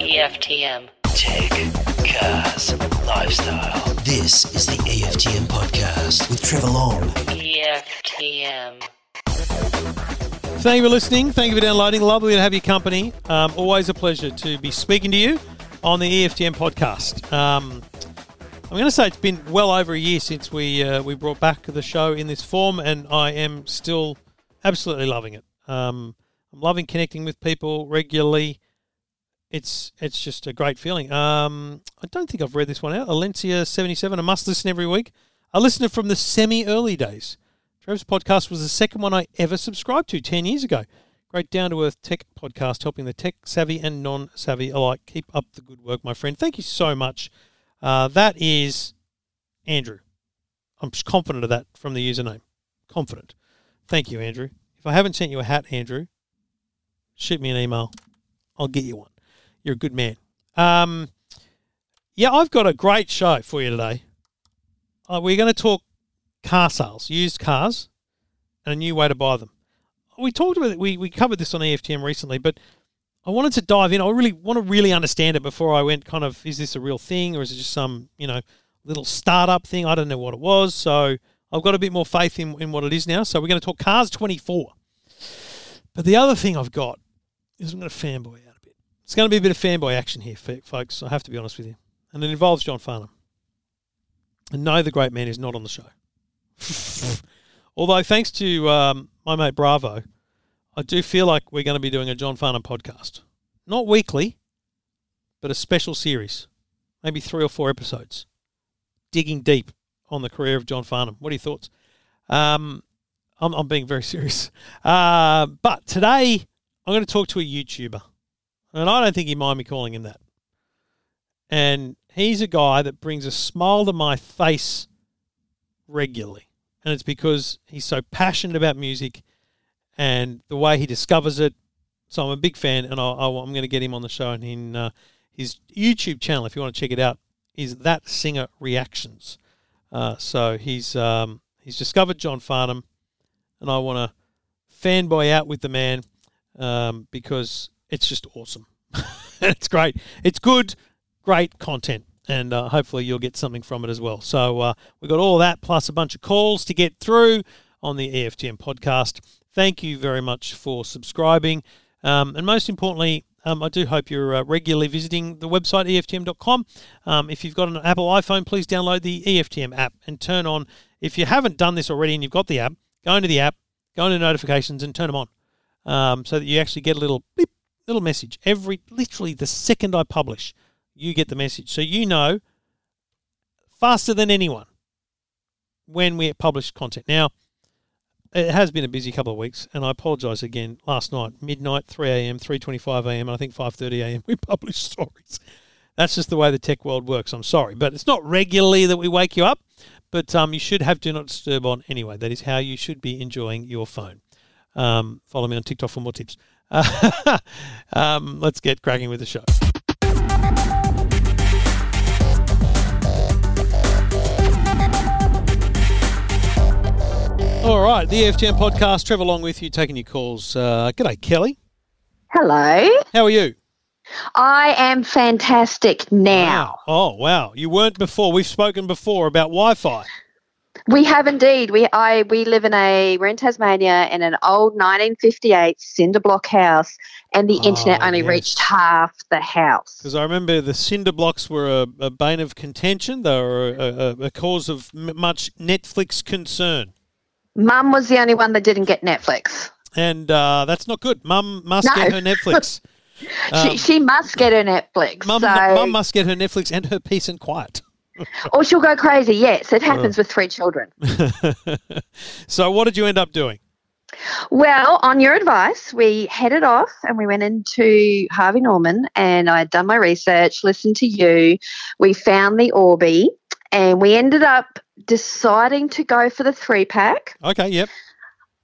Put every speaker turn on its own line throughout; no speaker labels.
EFTM.
Tech, cars, lifestyle. This is the EFTM podcast with Trevor Long.
EFTM.
Thank you for listening. Thank you for downloading. Lovely to have your company. Um, always a pleasure to be speaking to you on the EFTM podcast. Um, I'm going to say it's been well over a year since we uh, we brought back the show in this form, and I am still absolutely loving it. Um, I'm loving connecting with people regularly. It's it's just a great feeling. Um, I don't think I've read this one out. Alencia seventy seven. I must listen every week. I listened it from the semi early days. Trevor's podcast was the second one I ever subscribed to ten years ago. Great down to earth tech podcast helping the tech savvy and non savvy alike. Keep up the good work, my friend. Thank you so much. Uh, that is Andrew. I'm confident of that from the username. Confident. Thank you, Andrew. If I haven't sent you a hat, Andrew, shoot me an email. I'll get you one. You're a good man. Um, yeah, I've got a great show for you today. Uh, we're going to talk car sales, used cars, and a new way to buy them. We talked about it. We, we covered this on EFTM recently, but I wanted to dive in. I really want to really understand it before I went kind of, is this a real thing or is it just some, you know, little startup thing? I don't know what it was. So I've got a bit more faith in, in what it is now. So we're going to talk Cars 24. But the other thing I've got is I'm going to fanboy out a bit. It's going to be a bit of fanboy action here, folks. I have to be honest with you. And it involves John Farnham. And no, the great man is not on the show. Although, thanks to um, my mate Bravo, I do feel like we're going to be doing a John Farnham podcast. Not weekly, but a special series. Maybe three or four episodes. Digging deep on the career of John Farnham. What are your thoughts? Um, I'm, I'm being very serious. Uh, but today, I'm going to talk to a YouTuber. And I don't think you mind me calling him that. And he's a guy that brings a smile to my face regularly. And it's because he's so passionate about music and the way he discovers it. So I'm a big fan, and I, am going to get him on the show. And in uh, his YouTube channel, if you want to check it out, is that singer reactions. Uh, so he's um, he's discovered John Farnham, and I want to fanboy out with the man um, because it's just awesome. it's great. It's good, great content, and uh, hopefully you'll get something from it as well. So uh, we've got all that plus a bunch of calls to get through on the EFTM podcast. Thank you very much for subscribing. Um, and most importantly, um, I do hope you're uh, regularly visiting the website EFTM.com. Um, if you've got an Apple iPhone, please download the EFTM app and turn on. If you haven't done this already and you've got the app, go into the app, go into notifications and turn them on um, so that you actually get a little beep, little message. Every, literally the second I publish, you get the message. So you know faster than anyone when we publish content. Now, it has been a busy couple of weeks, and I apologise again. Last night, midnight, three a.m., three twenty-five a.m., and I think five thirty a.m. We published stories. That's just the way the tech world works. I'm sorry, but it's not regularly that we wake you up. But um, you should have do not disturb on anyway. That is how you should be enjoying your phone. Um, follow me on TikTok for more tips. um, let's get cracking with the show. All right, the EFTM podcast. Trevor Long with you, taking your calls. Uh, g'day, Kelly.
Hello.
How are you?
I am fantastic now.
Wow. Oh, wow. You weren't before. We've spoken before about Wi-Fi.
We have indeed. We I we live in a we're in Tasmania in an old 1958 cinder block house, and the
Oh,
internet only
yes.
reached half the house.
Because I remember the cinder blocks were a, a bane of contention. They were a, a, a cause of m- much Netflix concern.
Mum was the only one that didn't get Netflix.
And uh, that's not good. Mum must
No.
get her Netflix. Um,
she, she must get her Netflix.
Mum,
so,
Mum must get her Netflix and her peace and quiet.
or she'll go crazy. Yes, it happens with three children.
so, what did you end up doing?
Well, on your advice, we headed off and we went into Harvey Norman and I had done my research, listened to you. We found the Orbi and we ended up deciding to go for the three pack.
Okay, yep.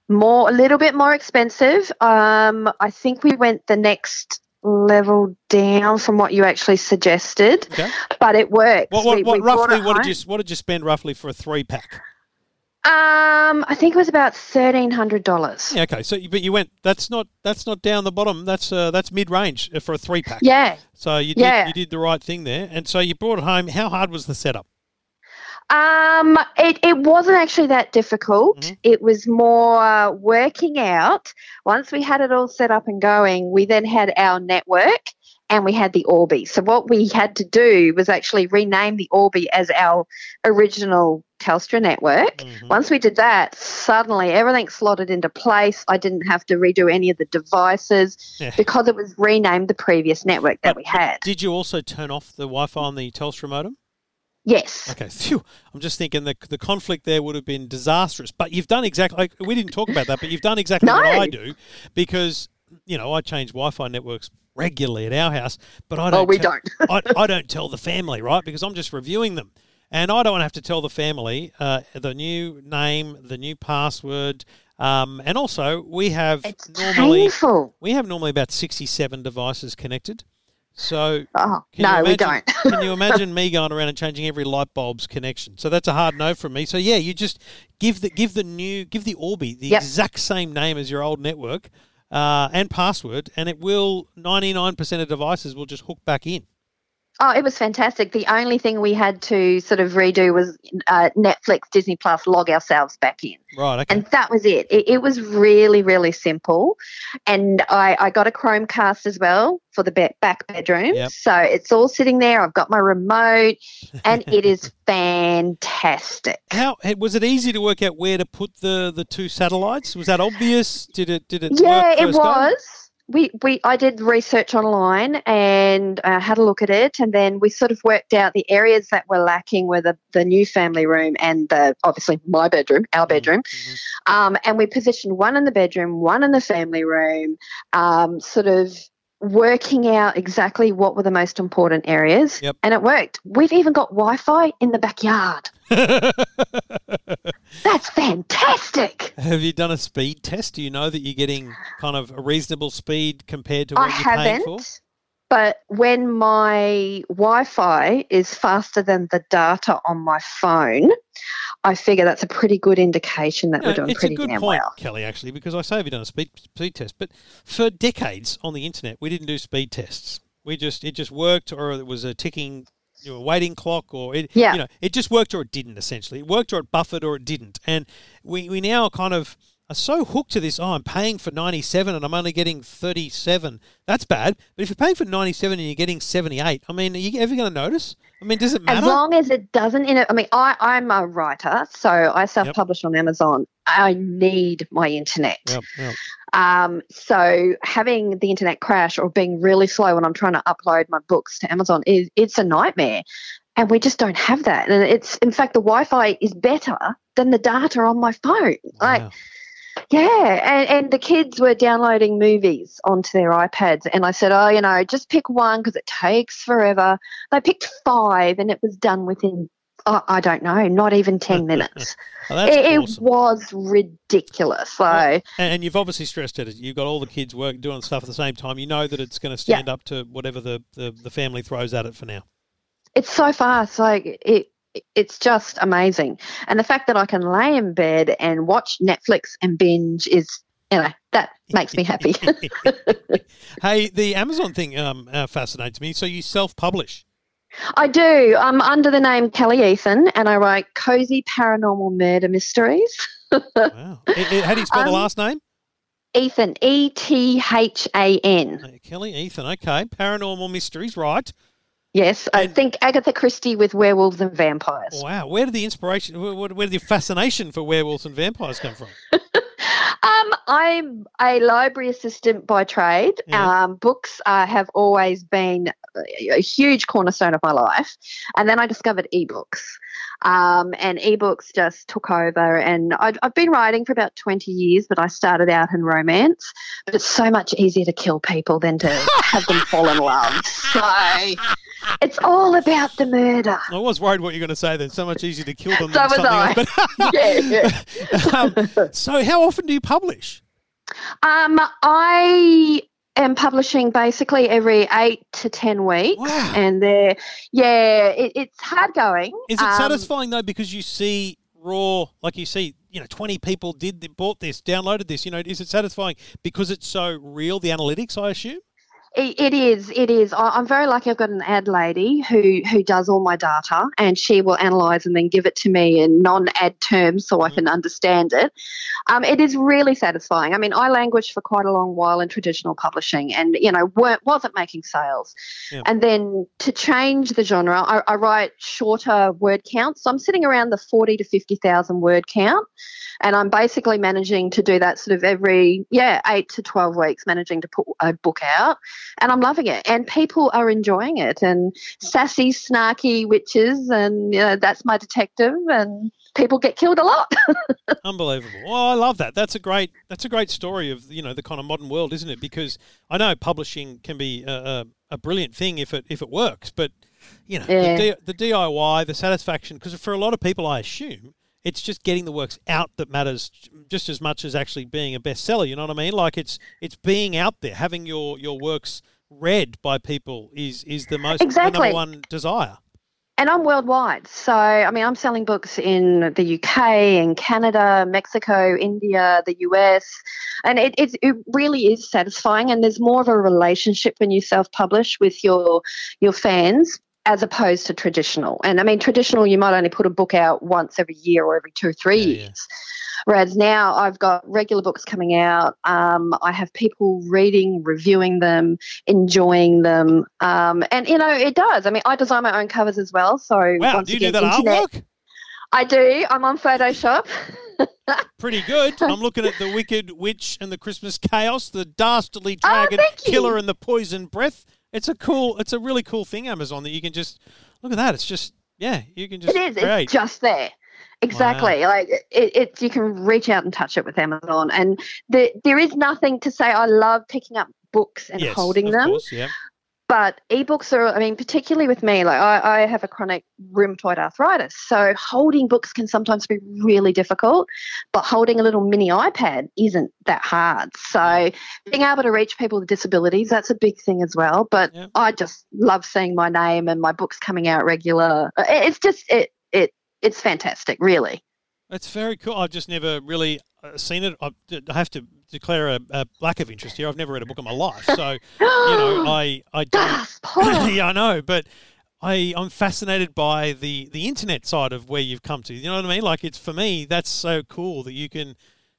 More a little bit more expensive. Um, I think we went the next level down from what you actually suggested,
Okay.
but it worked.
What, what, what roughly? What did you What did you spend roughly for a three pack?
Um, I think it was about thirteen hundred dollars.
Yeah, okay. So, you- but you went. That's not. That's not down the bottom. That's uh, that's mid range for a three pack.
Yeah.
So you did.
Yeah.
You did the right thing there, and so you brought it home. How hard was the setup?
Um, it, it wasn't actually that difficult.
Mhm.
It was more working out. Once we had it all set up and going, we then had our network and we had the Orbi. So what we had to do was actually rename the Orbi as our original Telstra network.
Mhm.
Once we did that, suddenly everything slotted into place. I didn't have to redo any of the devices
Yeah.
because it was renamed the previous network that
But-
we had.
Did you also turn off the Wi-Fi on the Telstra modem?
Yes.
Okay, phew. I'm just thinking the the conflict there would have been disastrous. But you've done exactly. Like, we didn't talk about that, but you've done exactly what I do because you know I change Wi-Fi networks regularly at our house, but I don't.
Oh, we
tell-
don't.
I, I don't tell the family, right? Because I'm just reviewing them. And I don't want to have to tell the family uh, the new name, the new password. Um, and also, we have
It's
normally
painful.
we have normally about 67 devices connected. So
Oh,
can
no,
you
we
imagine,
don't.
can you imagine me going around and changing every light bulb's connection? So that's a hard no from me. So yeah, you just give the give the new give the Orbi the
Yep.
exact same name as your old network uh, and password, and it will 99% of devices will just hook back in.
Oh, it was fantastic. The only thing we had to sort of redo was uh, Netflix, Disney Plus, log ourselves back in.
Right. Okay.
And that was it. It, it was really, really simple. And I, I got a Chromecast as well for the back bedroom.
Yep.
So it's all sitting there. I've got my remote, and it is fantastic.
How was it easy to work out where to put the the two satellites? Was that obvious? Did it did it?
Yeah, it
go?
We, we I did research online and uh, had a look at it, and then we sort of worked out the areas that were lacking were the, the new family room and the obviously my bedroom, our bedroom,
Mhm.
um, and we positioned one in the bedroom, one in the family room, um, sort of working out exactly what were the most important areas,
Yep.
and it worked. We've even got Wi-Fi in the backyard. That's fantastic.
Have you done a speed test? Do you know that you're getting kind of a reasonable speed compared to
I
what you're paying for?
I haven't. But when my Wi Fi is faster than the data on my phone, I figure that's a pretty good indication that
No,
we're doing pretty damn well.
it's a good point,
well.
Kelly, actually, because I say have you done a speed speed test, but for decades on the internet, we didn't do speed tests. We just it just worked, or it was a ticking, you know, waiting clock, or it,
Yeah.
you know, it just worked or it didn't. Essentially, it worked or it buffered or it didn't, and we we now kind of are so hooked to this. Oh, I'm paying for 97 and I'm only getting 37. That's bad. But if you're paying for 97 and you're getting 78, I mean, are you ever going to notice? I mean, does it matter?
As long as it doesn't, in it, I mean, I, I'm a writer, so I self publish on Amazon. I need my internet.
Yep, yep.
Um, so having the internet crash or being really slow when I'm trying to upload my books to Amazon is it's a nightmare. And we just don't have that. And it's in fact the Wi-Fi is better than the data on my phone. Like
Wow.
Yeah, and, and the kids were downloading movies onto their iPads, and I said, "Oh, you know, just pick one because it takes forever." They picked five, and it was done within, oh, I don't know, not even ten minutes.
Oh, that's
it,
awesome.
was ridiculous. So
And, and you've obviously stressed it. You've got all the kids work doing stuff at the same time. You know that it's going to
Yeah.
stand up to whatever the, the, the family throws at it for now.
it's so fast. Like it, it's just amazing. And the fact that I can lay in bed and watch Netflix and binge is, you know, that makes me happy.
hey, the Amazon thing um, uh, fascinates me. So you self-publish.
I do. I'm under the name Kelly Ethan, and I write cozy paranormal murder mysteries.
Wow. I- I- how do you spell the
Um,
last name?
Ethan, E T H A N.
Uh, Kelly Ethan. Okay. Paranormal mysteries. Right.
Yes, I
And-
think Agatha Christie with werewolves and vampires.
Wow. Where did the inspiration? Where, where did the fascination for werewolves and vampires come from?
Um, I'm a library assistant by trade.
Yeah.
Um, books uh, have always been a huge cornerstone of my life. And then I discovered ebooks. Um, and ebooks just took over. And I'd, I've been writing for about 20 years, but I started out in romance. But it's so much easier to kill people than to have them fall in love. So it's all about the murder.
I was worried what you're going to say. Then so much easier to kill them
So
than
was
something
I.
else. But
Yeah,
um, so how often do you publish?
Um, I am publishing basically every eight to ten weeks,
Wow.
and they're yeah, it, it's hard going.
Is it
Um,
satisfying though because you see raw, like you see you know, 20 people did bought this, downloaded this. You know, is it satisfying because it's so real? The analytics, I assume.
It, it is. It is. I'm very lucky. I've got an ad lady who who does all my data, and she will analyze and then give it to me in non-ad terms so I can understand it. Um, it is really satisfying. I mean, I languished for quite a long while in traditional publishing, and you know, weren't, wasn't making sales.
Yeah.
And then to change the genre, I, I write shorter word counts. So I'm sitting around the forty to fifty thousand word count and I'm basically managing to do that sort of every yeah eight to twelve weeks, managing to put a book out, and I'm loving it, and people are enjoying it, and sassy, snarky witches, and you know, that's my detective, and people get killed a lot.
Unbelievable. Well, I love that. That's a great. That's a great story of you know the kind of modern world, isn't it? Because I know publishing can be a, a, a brilliant thing if it if it works, but you know
Yeah.
the, the DIY, the satisfaction. Because for a lot of people, I assume it's just getting the works out that matters just as much as actually being a bestseller. You know what I mean? Like it's it's being out there, having your your works read by people is is the most the number one desire.
and I'm worldwide. So, I mean, I'm selling books in the UK, in Canada, Mexico, India, the US. And it, it, it really is satisfying. And there's more of a relationship when you self publish with your, your fans as opposed to traditional. And I mean, traditional, you might only put a book out once every year or every two or three
Yeah, yeah.
years. Whereas now I've got regular books coming out. Um, I have people reading, reviewing them, enjoying them. Um, and, you know, it does. I mean, I design my own covers as well. So,
Wow, do you do that
internet-
artwork?
I do. I'm on Photoshop.
Pretty good. I'm looking at the Wicked Witch and the Christmas Chaos, the Dastardly
Oh,
Dragon
you.
Killer and the Poison Breath. It's a cool, it's a really cool thing, Amazon, that you can just look at that. It's just, yeah, you can just
It is.
create.
It's just there. Exactly. Like it, it, you can reach out and touch it with Amazon, and the, there is nothing to say. I love picking up books and
yes,
holding
of
them,
Course, yeah.
But ebooks are. I mean, particularly with me, like I, I have a chronic rheumatoid arthritis, so holding books can sometimes be really difficult. But holding a little mini iPad isn't that hard. So mm. being able to reach people with disabilities, that's a big thing as well. But. I just love seeing my name and my books coming out regular. It's just it it it's fantastic, really.
It's very cool. I've just never really uh, seen it. I, I have to declare a, a lack of interest here. I've never read a book in my life, so you know, I I.
Gasp!
Yeah, I know, but I I'm fascinated by the the internet side of where you've come to. You know what I mean? Like it's for me, that's so cool that you can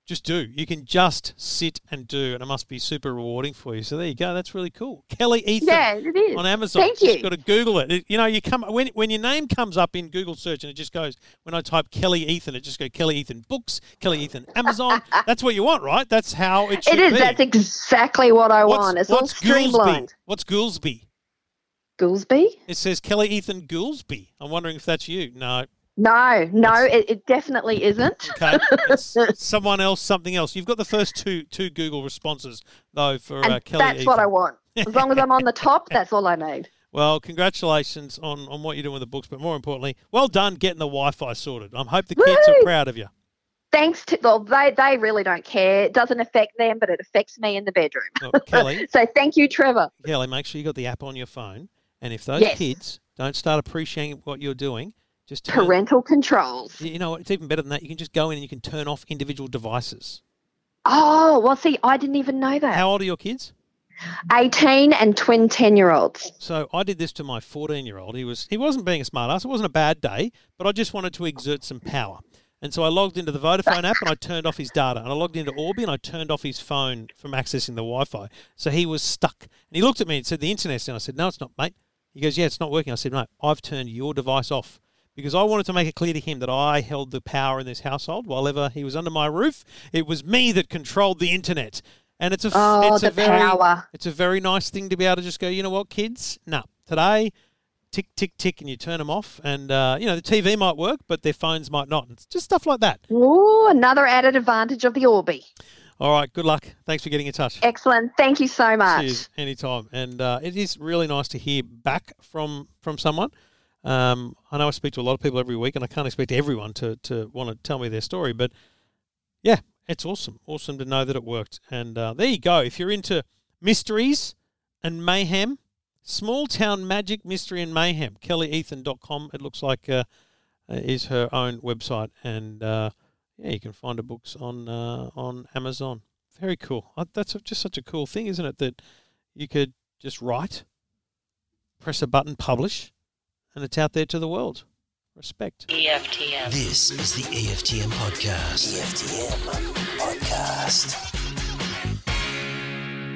just do. You can just sit and do, and it must be super rewarding for you. So there you go. That's really cool. Kelly Ethan
yeah, it is.
on Amazon.
Thank
Just
you.
got to Google it. It- You know, you come when when your name comes up in Google search and it just goes. When I type Kelly Ethan, it just goes Kelly Ethan books, Kelly Ethan Amazon. That's what you want, right? That's how it should
It is.
be.
That's exactly what I
what's,
want. It's all streamlined.
Goolsby? What's Goolsby?
Goolsby?
It says Kelly Ethan Goolsby. I'm wondering if that's you. No.
No, no, it, it definitely isn't.
Okay. It's someone else, something else. You've got the first two two Google responses though for
And
uh, Kelly.
that's what I want. As long as I'm on the top, that's all I need.
Well, congratulations on, on what you're doing with the books, but more importantly, well done getting the Wi-Fi sorted. I hope the kids are proud of you.
Thanks to well, they they really don't care. It doesn't affect them, but it affects me in the bedroom.
Kelly,
So thank you, Trevor.
Kelly, make sure you got the app on your phone, and if those
Yes.
kids don't start appreciating what you're doing, just turn,
Parental controls.
You know, it's even better than that. You can just go in and you can turn off individual devices.
Oh, well, see, I didn't even know that.
How old are your kids?
18 and twin 10 year olds.
So I did this to my 14 year old. He was he wasn't being a smartass. It wasn't a bad day, but I just wanted to exert some power. And so I logged into the Vodafone app and I turned off his data. And I logged into Orbi and I turned off his phone from accessing the Wi-Fi. So he was stuck. And he looked at me and said, "The internet's down." I said, "No, it's not, mate." He goes, "Yeah, it's not working." I said, "No, I've turned your device off." Because I wanted to make it clear to him that I held the power in this household while ever he was under my roof. It was me that controlled the internet, and it's a
Oh,
it's a very
power.
it's a very nice thing to be able to just go, you know what, kids? No, today, tick, tick, tick, and you turn them off. And, uh, you know, the TV might work, but their phones might not. It's just stuff like that.
Ooh, another added advantage of the Orbi.
All right, good luck. Thanks for getting in touch.
Excellent. Thank you so much.
Cheers, anytime. And uh, it is really nice to hear back from from someone. Um, I know I speak to a lot of people every week, and I can't expect everyone to, to want to tell me their story, but yeah, it's awesome. Awesome to know that it worked. And uh, there you go. If you're into mysteries and mayhem, small town magic, mystery and mayhem, kellyethan.com, it looks like uh, is her own website. And uh, Yeah, you can find her books on uh, on Amazon. Very cool. Uh, That's just such a cool thing, isn't it? That you could just write, press a button, publish, and it's out there to the world. Respect.
EFTM.
This is the EFTM podcast. EFTM podcast.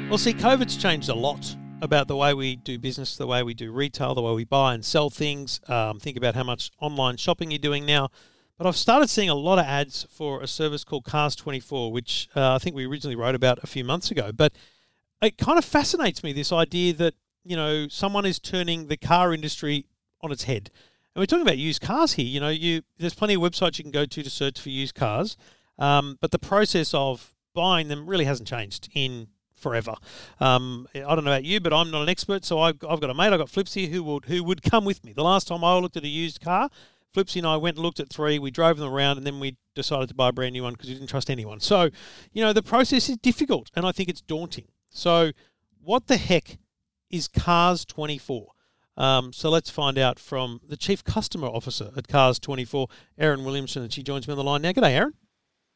Well, see, COVID's changed a lot about the way we do business, the way we do retail, the way we buy and sell things. Um, think about how much online shopping you're doing now. But I've started seeing a lot of ads for a service called Cars24, which uh, I think we originally wrote about a few months ago. But it kind of fascinates me this idea that you know someone is turning the car industry on its head. And we're talking about used cars here. You know, you there's plenty of websites you can go to to search for used cars, um, but the process of buying them really hasn't changed in forever. Um, I don't know about you, but I'm not an expert, so I've, I've got a mate, I've got Flipsy, who would who would come with me. The last time I looked at a used car, Flipsy and I went and looked at three. We drove them around, and then we decided to buy a brand new one because we didn't trust anyone. So, you know, the process is difficult, and I think it's daunting. So, what the heck is Cars 24? Um, so let's find out from the Chief Customer Officer at Cars 24, Erin Williamson, and she joins me on the line now. G'day, Erin.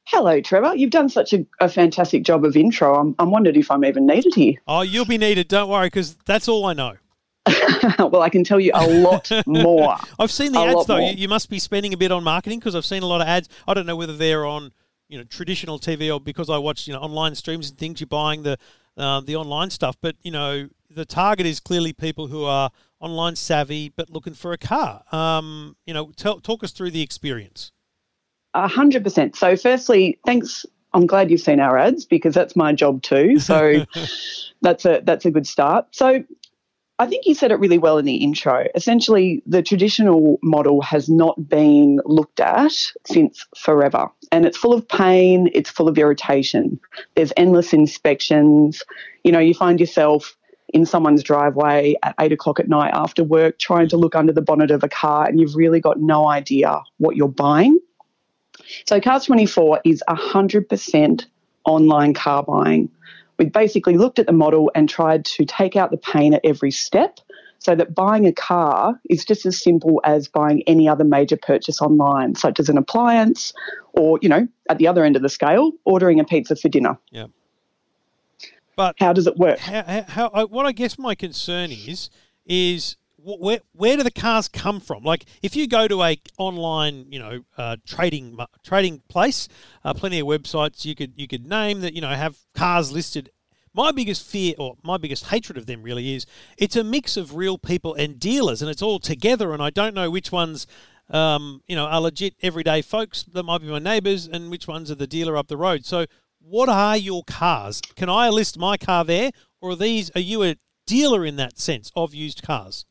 Hello, Trevor. You've done such a, a fantastic job of intro. I'm, I'm wondered if I'm even needed here.
Oh, you'll be needed. Don't worry, because that's all I know.
well, I can tell you a lot more.
I've seen the
A
ads though. You, you must be spending a bit on marketing because I've seen a lot of ads. I don't know whether they're on you know traditional TV or because I watch you know online streams and things. You're buying the uh, the online stuff, but you know the target is clearly people who are online savvy but looking for a car. Um, you know, tell, talk us through the experience.
A hundred percent. So, firstly, thanks. I'm glad you've seen our ads because that's my job too. So, that's a that's a good start. So, I think you said it really well in the intro. Essentially, the traditional model has not been looked at since forever, and it's full of pain. It's full of irritation. There's endless inspections. You know, you find yourself in someone's driveway at eight o'clock at night after work trying to look under the bonnet of a car, and you've really got no idea what you're buying. So Cars24 is 100% online car buying. We basically looked at the model and tried to take out the pain at every step so that buying a car is just as simple as buying any other major purchase online, such as an appliance or, you know, at the other end of the scale, ordering a pizza for dinner.
Yeah. But
How does it work?
how, how, how what I guess my concern is is where where do the cars come from? Like if you go to a online you know uh, trading trading place, uh, plenty of websites you could you could name that you know have cars listed. My biggest fear or my biggest hatred of them really is it's a mix of real people and dealers, and it's all together, and I don't know which ones. Um, you know, are legit everyday folks that might be my neighbours, and which ones are the dealer up the road. So, what are your cars? Can I list my car there, or are these? Are you a dealer in that sense of used cars?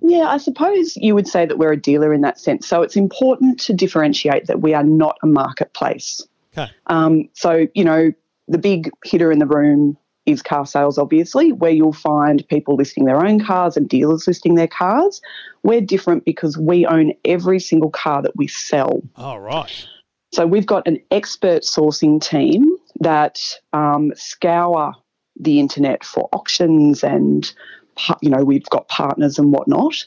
Yeah, I suppose you would say that we're a dealer in that sense. So it's important to differentiate that we are not a marketplace.
Okay.
Um, so, you know, the big hitter in the room is car sales, obviously, where you'll find people listing their own cars and dealers listing their cars. We're different because we own every single car that we sell.
All right.
So we've got an expert sourcing team that um, scour the internet for auctions and, you know, we've got partners and whatnot.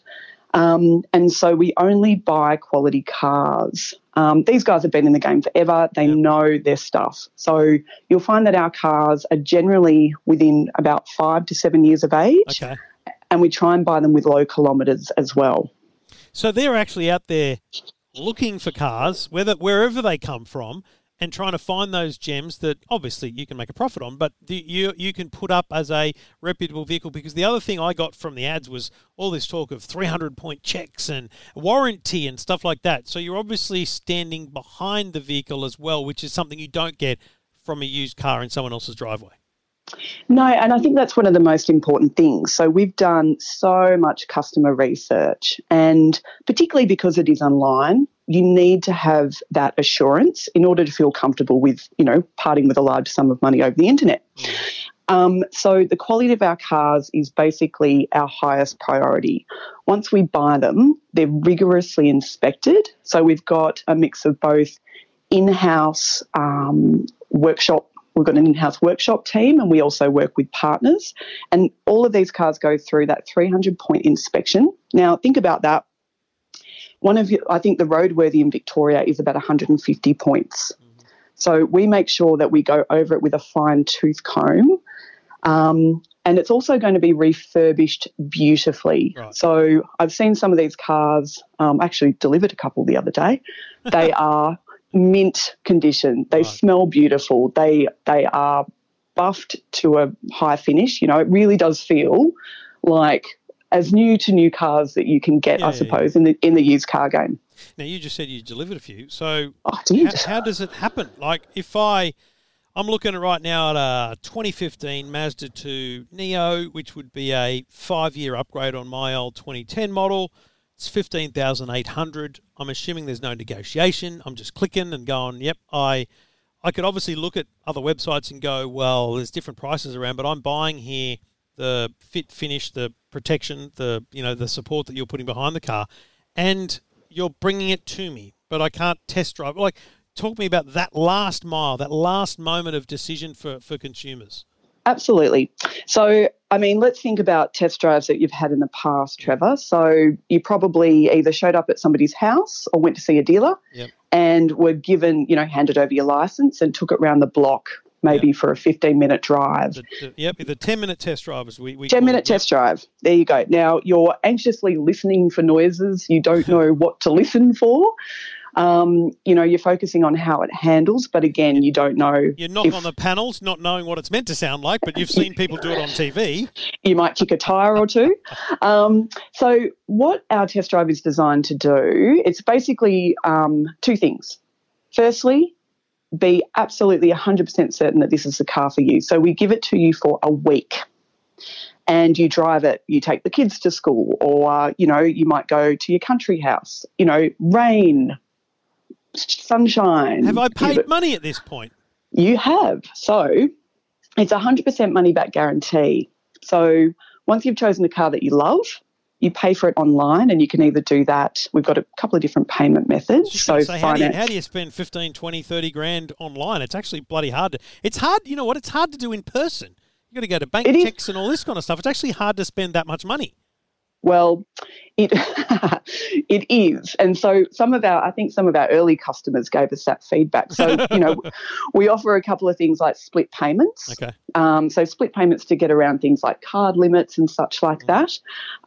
Um, and so we only buy quality cars. Um, these guys have been in the game forever. They know their stuff. So you'll find that our cars are generally within about five to seven years of age.
Okay.
And we try and buy them with low kilometres as well.
So they're actually out there looking for cars, whether wherever they come from, and trying to find those gems that obviously you can make a profit on, but the, you you can put up as a reputable vehicle. Because the other thing I got from the ads was all this talk of 300 point checks and warranty and stuff like that. So you're obviously standing behind the vehicle as well, which is something you don't get from a used car in someone else's driveway.
No, and I think that's one of the most important things. So we've done so much customer research, and particularly because it is online, you need to have that assurance in order to feel comfortable with, you know, parting with a large sum of money over the internet. Um, so the quality of our cars is basically our highest priority. Once we buy them, they're rigorously inspected. So we've got a mix of both in-house um, workshop. We've got an in-house workshop team, and we also work with partners. And all of these cars go through that 300-point inspection. Now, think about that. One of I think the roadworthy in Victoria is about 150 points. So we make sure that we go over it with a fine tooth comb. Um, and it's also going to be refurbished beautifully.
Right.
So I've seen some of these cars, um, actually delivered a couple the other day. They are mint condition. They
Right.
smell beautiful. They they are buffed to a high finish. You know, it really does feel like as new to new cars that you can get,
Yeah,
I
yeah,
suppose, in the in the used car game.
Now you just said you delivered a few, so
Oh,
how, how does it happen? Like if I, I'm looking at right now at a 2015 Mazda 2 Neo, which would be a five-year upgrade on my old 2010 model. It's 15,800. I'm assuming there's no negotiation. I'm just clicking and going, yep, I I could obviously look at other websites and go, well, there's different prices around, but I'm buying here the fit finish, the protection, the you know the support that you're putting behind the car, and you're bringing it to me, but I can't test drive. Like, talk to me about that last mile, that last moment of decision for for consumers.
Absolutely. So, I mean, let's think about test drives that you've had in the past, Trevor. So, you probably either showed up at somebody's house or went to see a dealer
Yep.
and were given, you know, handed over your license and took it round the block, maybe for a 15 minute drive.
The, the, yep, the 10 minute test drivers. We, we
10 minute
them.
test drive. There you go. Now, you're anxiously listening for noises. You don't know what to listen for. Um, you know, you're focusing on how it handles, but again, you don't know.
You knock
if-
on the panels, not knowing what it's meant to sound like, but you've seen people do it on TV.
you might kick a tire or two. Um, so, what our test drive is designed to do, it's basically um, two things. Firstly, be absolutely 100% certain that this is the car for you. So, we give it to you for a week. And you drive it, you take the kids to school, or, you know, you might go to your country house, you know, rain, sunshine.
Have I paid
it-
money at this point?
you have. So it's a 100% money back guarantee. So once you've chosen a car that you love, you pay for it online and you can either do that. We've got a couple of different payment methods. So
say, how do, you, how do you spend 15, 20, 30 grand online? It's actually bloody hard. To, it's hard, you know what? It's hard to do in person. You've got to go to bank
It is.
checks and all this kind of stuff. It's actually hard to spend that much money.
Well, it it is, and so some of our I think some of our early customers gave us that feedback. So you know, we offer a couple of things like split payments.
Okay.
Um, so split payments to get around things like card limits and such like
Mm.
that.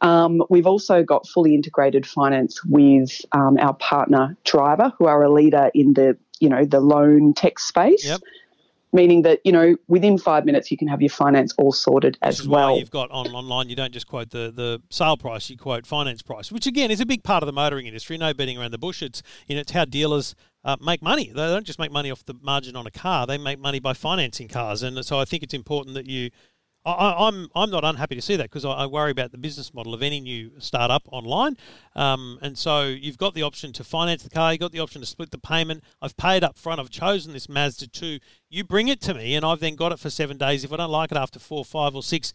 Um, we've also got fully integrated finance with um, our partner Driva, who are a leader in the you know the loan tech space.
Yep.
Meaning that you know within five minutes you can have your finance all sorted
Which
as
is why
well.
you've got on online. You don't just quote the, the sale price; you quote finance price, which again is a big part of the motoring industry. No beating around the bush. It's you know it's how dealers uh, make money. They don't just make money off the margin on a car; they make money by financing cars. And so I think it's important that you. I- I, I'm I'm not unhappy to see that because I, I worry about the business model of any new startup online, um, and so you've got the option to finance the car, you've got the option to split the payment. I've paid up front. I've chosen this Mazda two. You bring it to me, and I've then got it for seven days. If I don't like it after four, five, or six,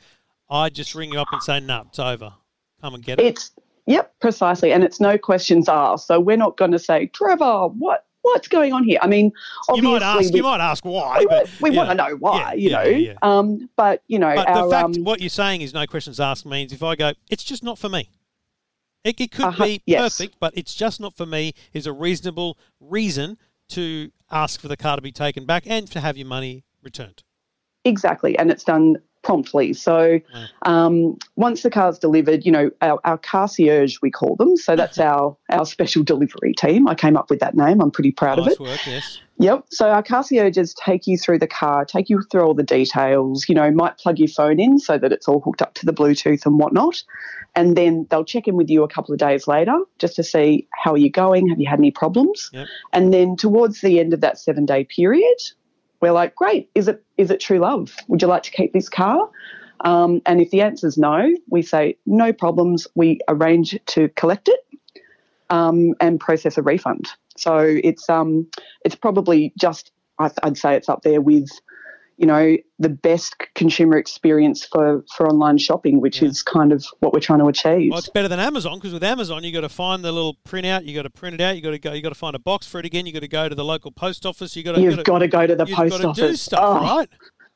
I just ring you up and say, "No, it's over. Come and get it."
It's yep, precisely, and it's no questions asked. So we're not going to say, Trevor, what what's going on here? I mean,
you
obviously
might ask.
we,
You might ask why,
we,
but
we
you
want to
know.
why,
Yeah,
you
yeah,
know.
yeah, yeah.
Um, but you know,
But
our
the fact
um,
what you're saying is no questions asked means if I go, it's just not for me. It, it could
Uh-huh,
be
yes.
perfect, but it's just not for me. Is a reasonable reason to ask for the car to be taken back and to have your money returned.
Exactly, and it's done promptly. So um, once the car's delivered, you know, our, our concierge, we call them. So that's our, our special delivery team. I came up with that name. I'm pretty proud of it.
work, yes.
Yep. So our concierges take you through the car, take you through all the details, you know, might plug your phone in so that it's all hooked up to the Bluetooth and whatnot. And then they'll check in with you a couple of days later just to see how are you going? Have you had any problems?
Yep.
And then towards the end of that seven day period, we're like, great, is it is it true love? Would you like to keep this car? Um, and if the answer is no, we say no problems. We arrange to collect it um, and process a refund. So it's um, it's probably just I'd say it's up there with you know the best consumer experience for for online shopping, which
Yeah.
is kind of what we're trying to achieve.
Well, it's better than Amazon because with Amazon you got to find the little printout, you got to print it out, you got to go, you got to find a box for it again, you got to go to the local post office, you got to,
You've got to go to the
you've
post
got to
office.
do stuff,
Oh,
right?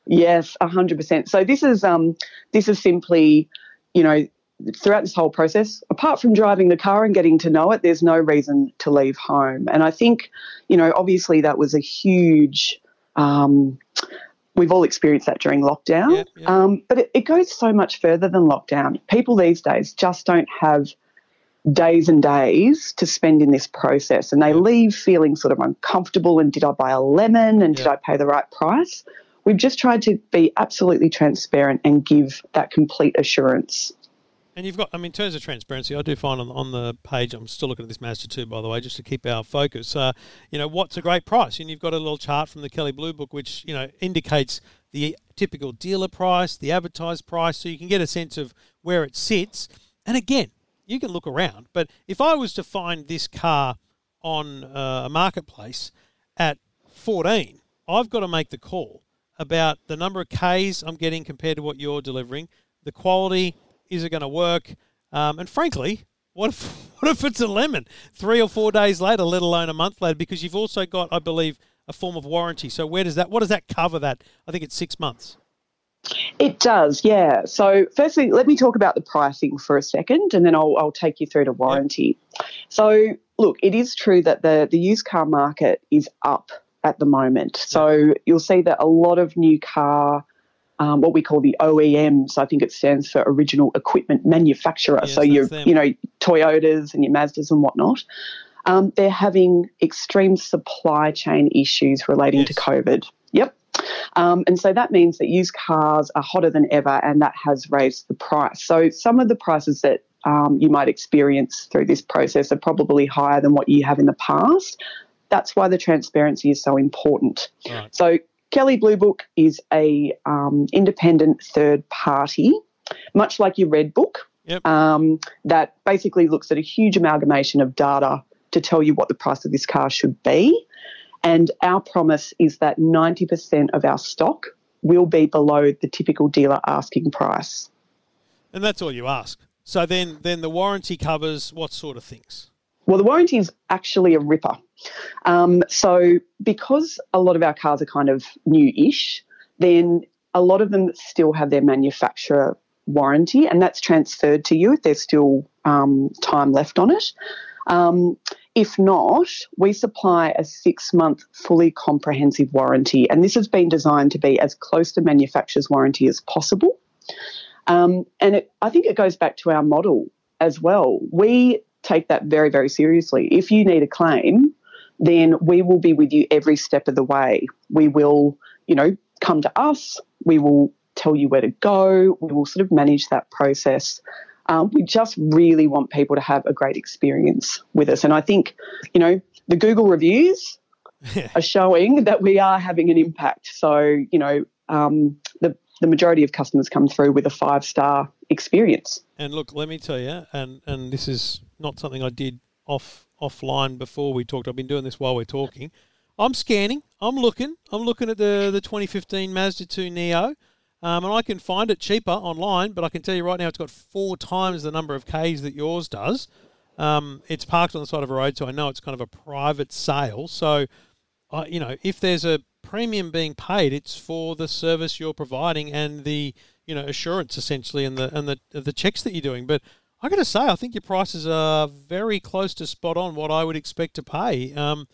Yes, hundred percent. So this is um this is simply, you know, throughout this whole process, apart from driving the car and getting to know it, there's no reason to leave home. And I think, you know, obviously that was a huge. Um, we've all experienced that during lockdown,
Yeah, yeah.
Um, but it, it goes so much further than lockdown. People these days just don't have days and days to spend in this process, and they leave feeling sort of uncomfortable. And did I buy a lemon? And did I pay the right price? We've just tried to be absolutely transparent and give that complete assurance.
And you've got, I mean, in terms of transparency, I do find on, on the page, I'm still looking at this Mazda 2, by the way, just to keep our focus. Uh, you know, what's a great price? And you've got a little chart from the Kelley Blue Book, which, you know, indicates the typical dealer price, the advertised price, so you can get a sense of where it sits. And again, you can look around, but if I was to find this car on uh, a marketplace at 14, I've got to make the call about the number of Ks I'm getting compared to what you're delivering, the quality, is it going to work? Um, and frankly, what if what if it's a lemon three or four days later, let alone a month later? Because you've also got, I believe, a form of warranty. So where does that? What does that cover? That I think it's six months.
It does, yeah. So, firstly, let me talk about the pricing for a second, and then I'll, I'll take you through to warranty. So, look, it is true that the, the used car market is up at the moment. So, you'll see that a lot of new car, um, what we call the OEMs, I think it stands for Original Equipment Manufacturer.
Yes,
so, your,
them.
you know, Toyotas and your Mazdas and whatnot. Um, they're having extreme supply chain issues relating to COVID. Yep. Um, and so that means that used cars are hotter than ever, and that has raised the price. So some of the prices that um, you might experience through this process are probably higher than what you have in the past. That's why the transparency is so important.
Right.
So Kelley Blue Book is a um, independent third party, much like your Red Book,
Yep.
um, that basically looks at a huge amalgamation of data to tell you what the price of this car should be. And our promise is that 90% of our stock will be below the typical dealer asking price.
And that's all you ask. So then, then the warranty covers what sort of things?
Well, the warranty is actually a ripper. Um, so, because a lot of our cars are kind of new ish, then a lot of them still have their manufacturer warranty, and that's transferred to you if there's still um, time left on it. Um, if not, we supply a six month fully comprehensive warranty, and this has been designed to be as close to manufacturer's warranty as possible. Um, and it, I think it goes back to our model as well. We take that very, very seriously. If you need a claim, then we will be with you every step of the way. We will, you know, come to us. We will tell you where to go. We will sort of manage that process. Um, we just really want people to have a great experience with us. And I think, you know, the Google reviews are showing that we are having an impact. So, you know, um, the, the majority of customers come through with a five star experience.
And look, let me tell you, and and this is not something I did off offline before we talked. I've been doing this while we're talking. I'm scanning. I'm looking. I'm looking at the the 2015 Mazda 2 Neo, um, and I can find it cheaper online. But I can tell you right now, it's got four times the number of Ks that yours does. Um, it's parked on the side of a road, so I know it's kind of a private sale. So, I you know, if there's a premium being paid, it's for the service you're providing and the you know assurance essentially and the and the the checks that you're doing. But I got to say, I think your prices are very close to spot on what I would expect to pay. Um,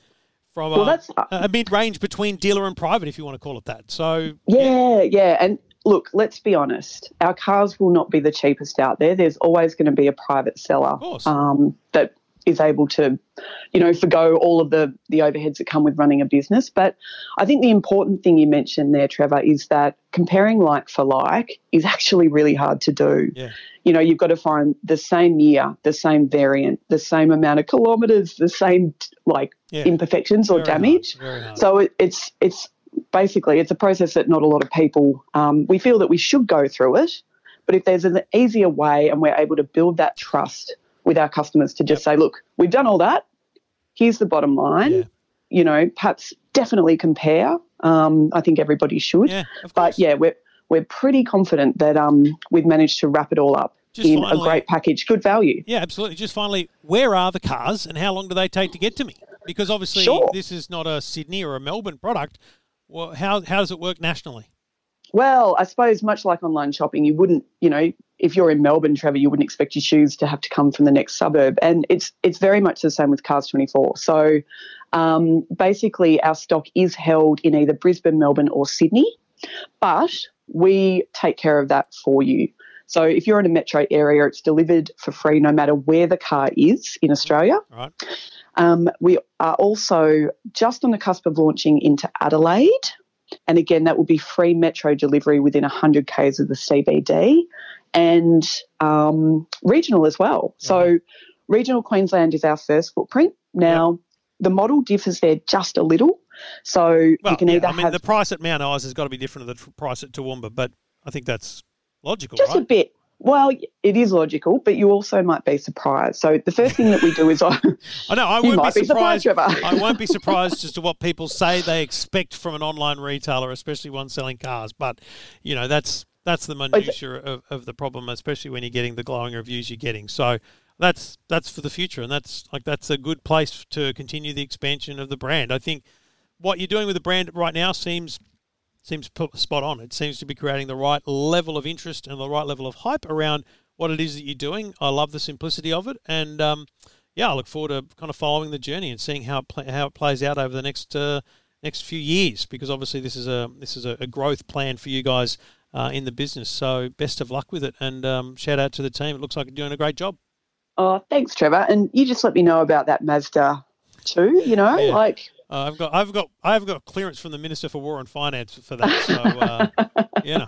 from
Well,
a,
that's-
a mid range between dealer and private, if you want to call it that. So
Yeah, yeah. And look, let's be honest, our cars will not be the cheapest out there. There's always going to be a private seller
course.
um, that is able to, you know, forgo all of the, the overheads that come with running a business. But I think the important thing you mentioned there, Trevor, is that comparing like for like is actually really hard to do.
yeah,
You know, you've got to find the same year, the same variant, the same amount of kilometres, the same like
Yeah.
imperfections or
Very
damage.
hard.
So it, it's it's basically it's a process that not a lot of people um, we feel that we should go through it, but if there's an easier way and we're able to build that trust with our customers to just say, look, we've done all that. Here's the bottom line.
Yeah.
You know, perhaps definitely compare. Um, I think everybody should.
Yeah,
but yeah, we're we're pretty confident that um, we've managed to wrap it all up
Just
in
finally-
a great package, good value.
Yeah, absolutely. Just finally, where are the cars and how long do they take to get to me? Because obviously,
Sure.
this is not a Sydney or a Melbourne product. Well, how, how does it work nationally?
Well, I suppose much like online shopping, you wouldn't, you know, if you're in Melbourne, Trevor, you wouldn't expect your shoes to have to come from the next suburb, and it's it's very much the same with Cars 24. So um, basically, our stock is held in either Brisbane, Melbourne, or Sydney, but we take care of that for you. So if you're in a metro area, it's delivered for free no matter where the car is in Australia.
Right.
Um, we are also just on the cusp of launching into Adelaide. And again, that will be free metro delivery within 100 Ks of the CBD and um, regional as well. So, regional Queensland is our first footprint. Now, the model differs there just a little. So,
Well,
you can
yeah,
either
I mean,
have
the price at Mount Isa has got to be different to the price at Toowoomba, but I think that's logical,
just a bit. Well, it is logical, but you also might be surprised. So, the first thing that we do is I.
I know. I won't be
be surprised,
surprised.
Trevor.
I won't be surprised as to what people say they expect from an online retailer, especially one selling cars. But you know, that's that's the minutiae of, of the problem, especially when you're getting the glowing reviews you're getting. So that's that's for the future, and that's like that's a good place to continue the expansion of the brand. I think what you're doing with the brand right now seems seems spot on. It seems to be creating the right level of interest and the right level of hype around what it is that you're doing. I love the simplicity of it, and um, yeah, I look forward to kind of following the journey and seeing how it how it plays out over the next uh, next few years. Because obviously, this is a this is a, a growth plan for you guys uh, in the business. So best of luck with it, and um, shout out to the team. It looks like you're doing a great job.
Oh, thanks, Trevor. And you just let me know about that Mazda too. You know,
Yeah.
like
Uh, I've got I've got I've got clearance from the Minister for War and Finance for that. So uh, you know,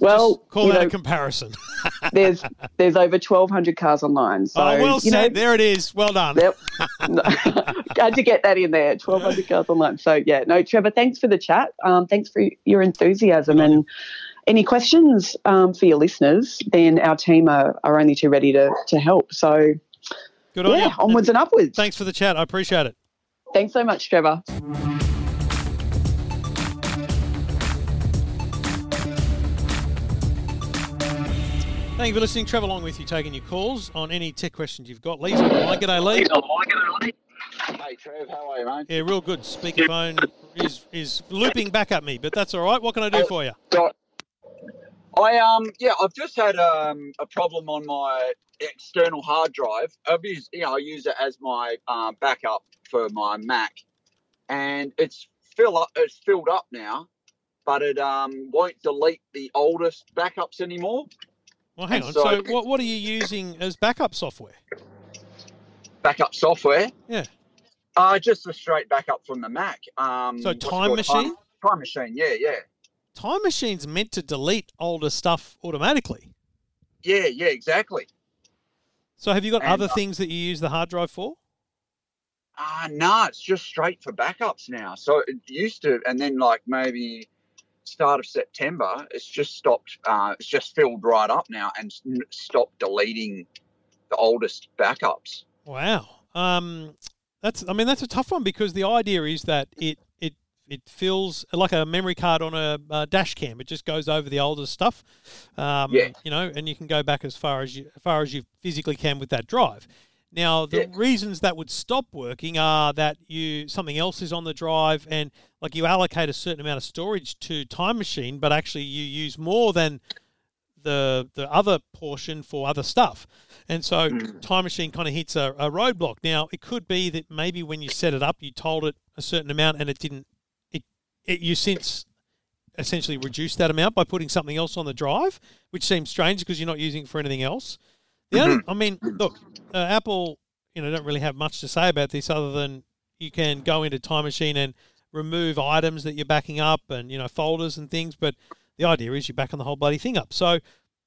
well,
call that
know,
a comparison.
there's there's over 1,200 cars online. So
oh, well
you know,
said. there it is. Well done.
Yep. Had to get that in there. 1,200 cars online. So, yeah, no, Trevor, thanks for the chat. Um, thanks for your enthusiasm. And any questions um, for your listeners, then our team are, are only too ready to, to help. So,
Good on
yeah,
you.
onwards and upwards.
Thanks for the chat. I appreciate it.
Thanks so much, Trevor.
Thank you for listening. Trevor Long with you, taking your calls on any tech questions you've got. Lee's on the line. G'day, Lee.
Hey Trev, how are you, mate?
Yeah, real good. Speakerphone is is looping back at me, but that's all right. What can I do for you?
Got. I um yeah, I've just had um a problem on my external hard drive. I've used you know I use it as my um, backup for my Mac, and it's fill up. It's filled up now, but it um won't delete the oldest backups anymore.
Well, hang
I'm
on. So,
sorry.
what what are you using as backup software?
Backup software.
Yeah.
Uh just a straight backup from the Mac. Um,
So Time? Machine?
Time machine. Yeah, yeah,
Time Machine's meant to delete older stuff automatically.
yeah, yeah. Exactly.
So, have you got
And,
other
uh,
things that you use the hard drive for?
Ah, no, it's just straight for backups now. So it used to, and then like maybe start of September, it's just stopped. Uh, it's just filled right up now and stopped deleting the oldest backups.
Wow. Um, that's I mean that's a tough one because the idea is that it it feels like a memory card on a, uh dash cam. It just goes over the older stuff. Um,
Yeah.
You know, and you can go back as far as you as far as you physically can with that drive. Now, the
Yeah.
reasons that would stop working are that you something else is on the drive, and like you allocate a certain amount of storage to Time Machine, but actually you use more than the the other portion for other stuff. And so Time Machine kind of hits a, a roadblock. Now it could be that maybe when you set it up, you told it a certain amount and it didn't. It, you since essentially reduced that amount by putting something else on the drive, which seems strange because you're not using it for anything else. The only, I mean, look, uh, Apple, you know, don't really have much to say about this other than you can go into Time Machine and remove items that you're backing up and you know folders and things. But the idea is you're backing the whole bloody thing up. So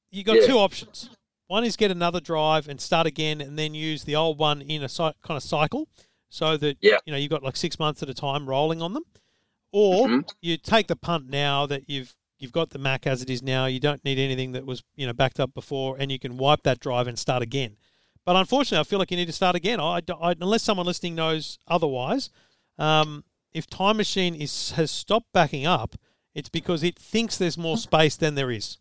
you got
Yeah.
two options. One is get another drive and start again, and then use the old one in a kind of cycle, so that
Yeah.
you know you've got like six months at a time rolling on them. Or
Mhm.
you take the punt now that you've you've got the Mac as it is now. You don't need anything that was you know backed up before, and you can wipe that drive and start again. But unfortunately, I feel like you need to start again. I, I- unless someone listening knows otherwise, um, if Time Machine is has stopped backing up, it's because it thinks there's more space than there is.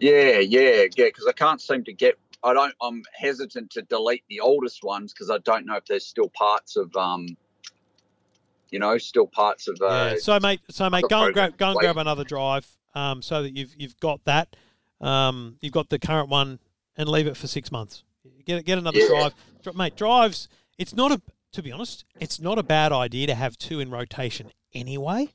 Yeah, yeah, yeah. Because I can't seem to get. I don't. I'm hesitant to delete the oldest ones because I don't know if there's still parts of um. You know, still parts of. Uh,
yeah. So mate, so mate, go and grab go and grab another drive, um, so that you've you've got that. Um, you've got the current one and leave it for six months. Get get another
Yeah.
drive, Dri- mate. Drives. It's not a. To be honest, it's not a bad idea to have two in rotation anyway.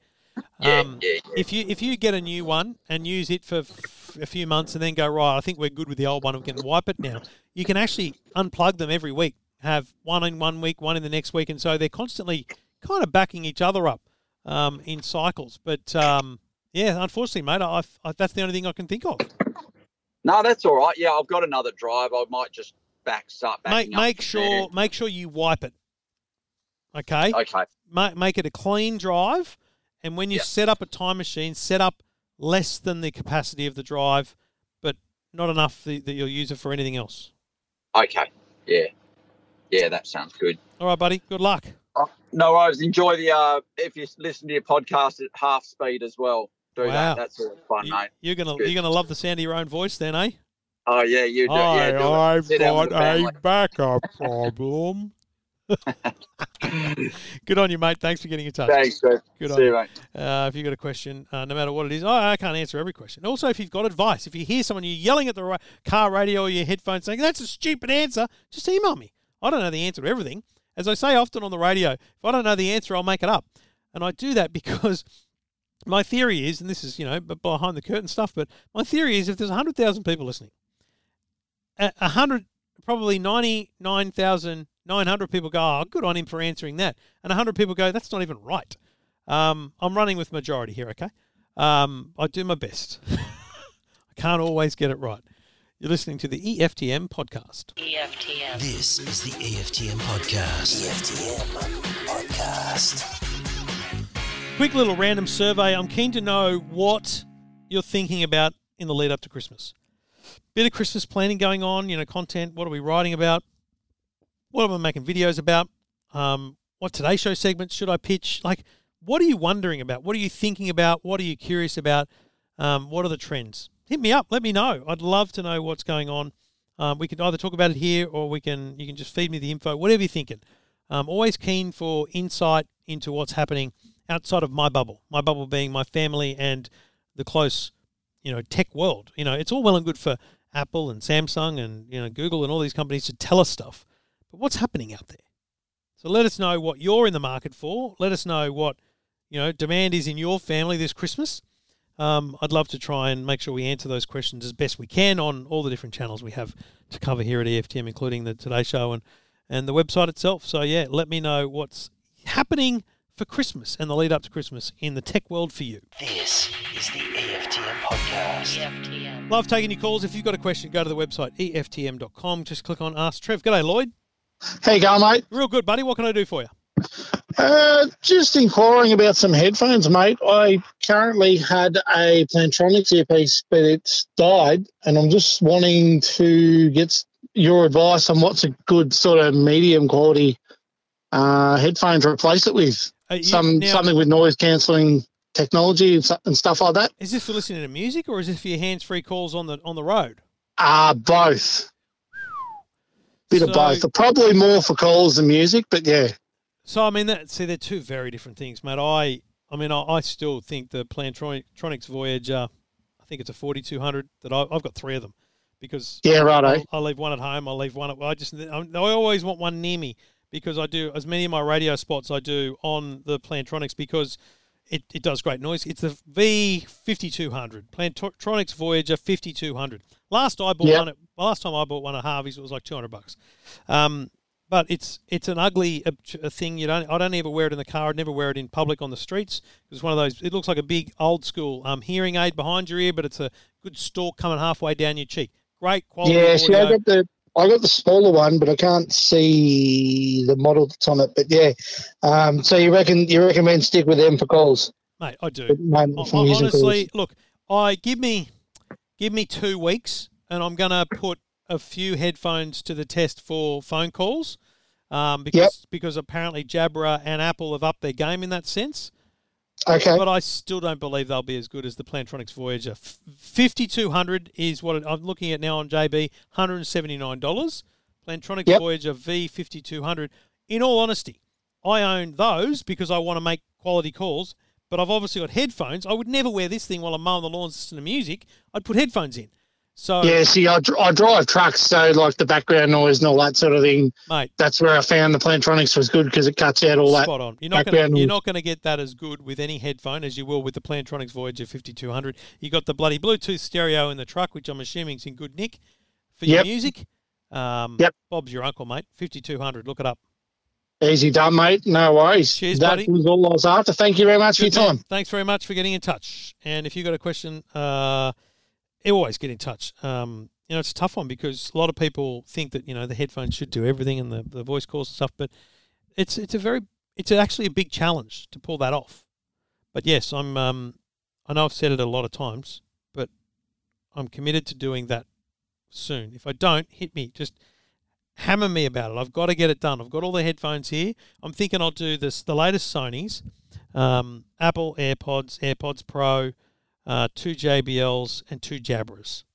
Yeah,
Um,
yeah, yeah.
If you if you get a new one and use it for f- a few months and then go right, I think we're good with the old one. We can wipe it now. You can actually unplug them every week. Have one in one week, one in the next week, and so they're constantly kind of backing each other up um, in cycles. But um, yeah, unfortunately, mate, I, I, that's the only thing I can think of.
No, that's all right. Yeah, I've got another drive. I might just back start
Make make sure make sure you wipe it. Okay.
Okay.
Ma- make it a clean drive, and when you
Yep.
set up a time machine, set up less than the capacity of the drive, but not enough that, that you'll use it for anything else.
Okay. Yeah. Yeah, that sounds good.
All right, buddy. Good luck.
No worries. Enjoy the uh if you listen to your podcast at half speed as well. Do
Wow.
that. That's all fun,
You,
mate.
you're gonna
Good.
you're gonna love the sound of your own voice, then, eh?
Oh yeah, you do. yeah, do it. Sit down with the family.
backup problem. Good on you, mate. Thanks for getting in touch.
Thanks, Chris.
Good on
See
you.
you, mate.
Uh, if you've got a question, uh, no matter what it is, oh, I can't answer every question. Also, if you've got advice, if you hear someone you're yelling at the ra- car radio or your headphones saying, that's a stupid answer, just email me. I don't know the answer to everything. As I say often on the radio, if I don't know the answer, I'll make it up. And I do that because my theory is, and this is, you know, behind the curtain stuff, but my theory is if there's 100,000 people listening, a 100, probably 99,900 people go, oh, good on him for answering that. And 100 people go, that's not even right. Um, I'm running with majority here, okay? Um, I do my best. I can't always get it right. You're listening to the EFTM podcast.
EFTM.
This is the EFTM podcast. EFTM podcast.
Quick little random survey. I'm keen to know what you're thinking about in the lead up to Christmas. Bit of Christmas planning going on, you know, content. What are we writing about? What am I making videos about? Um, what Today Show segments should I pitch? Like, what are you wondering about? What are you thinking about? What are you curious about? Um, what are the trends? Hit me up. Let me know. I'd love to know what's going on. Um, we can either talk about it here or we can you can just feed me the info, whatever you're thinking. I'm always keen for insight into what's happening outside of my bubble. My bubble being my family and the close, you know, tech world. You know, it's all well and good for Apple and Samsung and you know Google and all these companies to tell us stuff, but what's happening out there? So let us know what you're in the market for. Let us know what you know demand is in your family this Christmas. Um, I'd love to try and make sure we answer those questions as best we can on all the different channels we have to cover here at EFTM, including the Today Show and and the website itself. So yeah, let me know what's happening for Christmas and the lead up to Christmas in the tech world for you.
This is the EFTM podcast.
EFTM.
Love taking your calls. If you've got a question, go to the website EFTM.com. Just click on Ask Trev. G'day, Lloyd.
Hey, you going, mate?
Real good, buddy. What can I do for you?
Uh, just inquiring about some headphones, mate. I currently had a Plantronics earpiece, but it's died, and I'm just wanting to get your advice on what's a good sort of medium quality uh, headphone to replace it with.
Uh, you-
Some
now,
something with noise cancelling technology and, and stuff like that.
Is this for listening to music or is this for your hands-free calls on the on the road?
Uh both. Bit
So-
of both. Probably more for calls than music, but yeah.
So I mean, that see, they're two very different things, mate. I, I mean, I, I still think the Plantronics Voyager, I think it's a forty two hundred that I, I've got three of them because
Yeah, righto.
I'll, I'll leave one at home. I'll leave one at. I just I I always want one near me because I do as many of my radio spots I do on the Plantronics because it, it does great noise. It's the V fifty two hundred Plantronics Voyager fifty two hundred. Last I bought
Yep.
one. At, last time I bought one at Harvey's, it was like two hundred bucks. Um, but it's it's an ugly uh, uh, thing. You don't. I don't ever wear it in the car. I'd never wear it in public on the streets. It's one of those. It looks like a big old school um, hearing aid behind your ear, but it's a good stalk coming halfway down your cheek. Great quality.
Yeah, see, I got the I got the smaller one, but I can't see the model that's on it. But yeah, um, so you reckon you recommend stick with them for calls?
mate. I do.
But mainly
Hon-
for
honestly, look, I give me give me two weeks, and I'm gonna put a few headphones to the test for phone calls, um, because because apparently Jabra and Apple have upped their game in that sense.
Okay.
But I still don't believe they'll be as good as the Plantronics Voyager. Fifty two hundred is what it, I'm looking at now on JB. Hundred and seventy nine dollars. Plantronics
Yep.
Voyager V fifty two hundred. In all honesty, I own those because I want to make quality calls. But I've obviously got headphones. I would never wear this thing while I'm mowing the lawns listening to music. I'd put headphones in. So,
Yeah, see, I, I drive trucks, so like the background noise and all that sort of thing.
mate,
That's where I found the Plantronics was good because it cuts out all that.
spot on. You're not to you're not going to get that as good with any headphone as you will with the Plantronics Voyager 5200. You got the bloody Bluetooth stereo in the truck, which I'm assuming is in good nick for your
Yep.
music. Um,
Yep.
Bob's your uncle, mate. 5200. Look it up.
Easy done, mate. No worries.
Cheers,
that
buddy.
was all I was after. Thank you very much for your
Good man.
time.
Thanks very much for getting in touch. And if you've got a question, uh, always get in touch. Um, you know, it's a tough one because a lot of people think that you know the headphones should do everything and the, the voice calls and stuff, but it's it's a very it's actually a big challenge to pull that off. But yes, I'm um, I know I've said it a lot of times, but I'm committed to doing that soon. If I don't, hit me. Just hammer me about it. I've got to get it done. I've got all the headphones here. I'm thinking I'll do this the latest Sony's, um, Apple AirPods, AirPods Pro, uh, two JBLs, and two Jabras,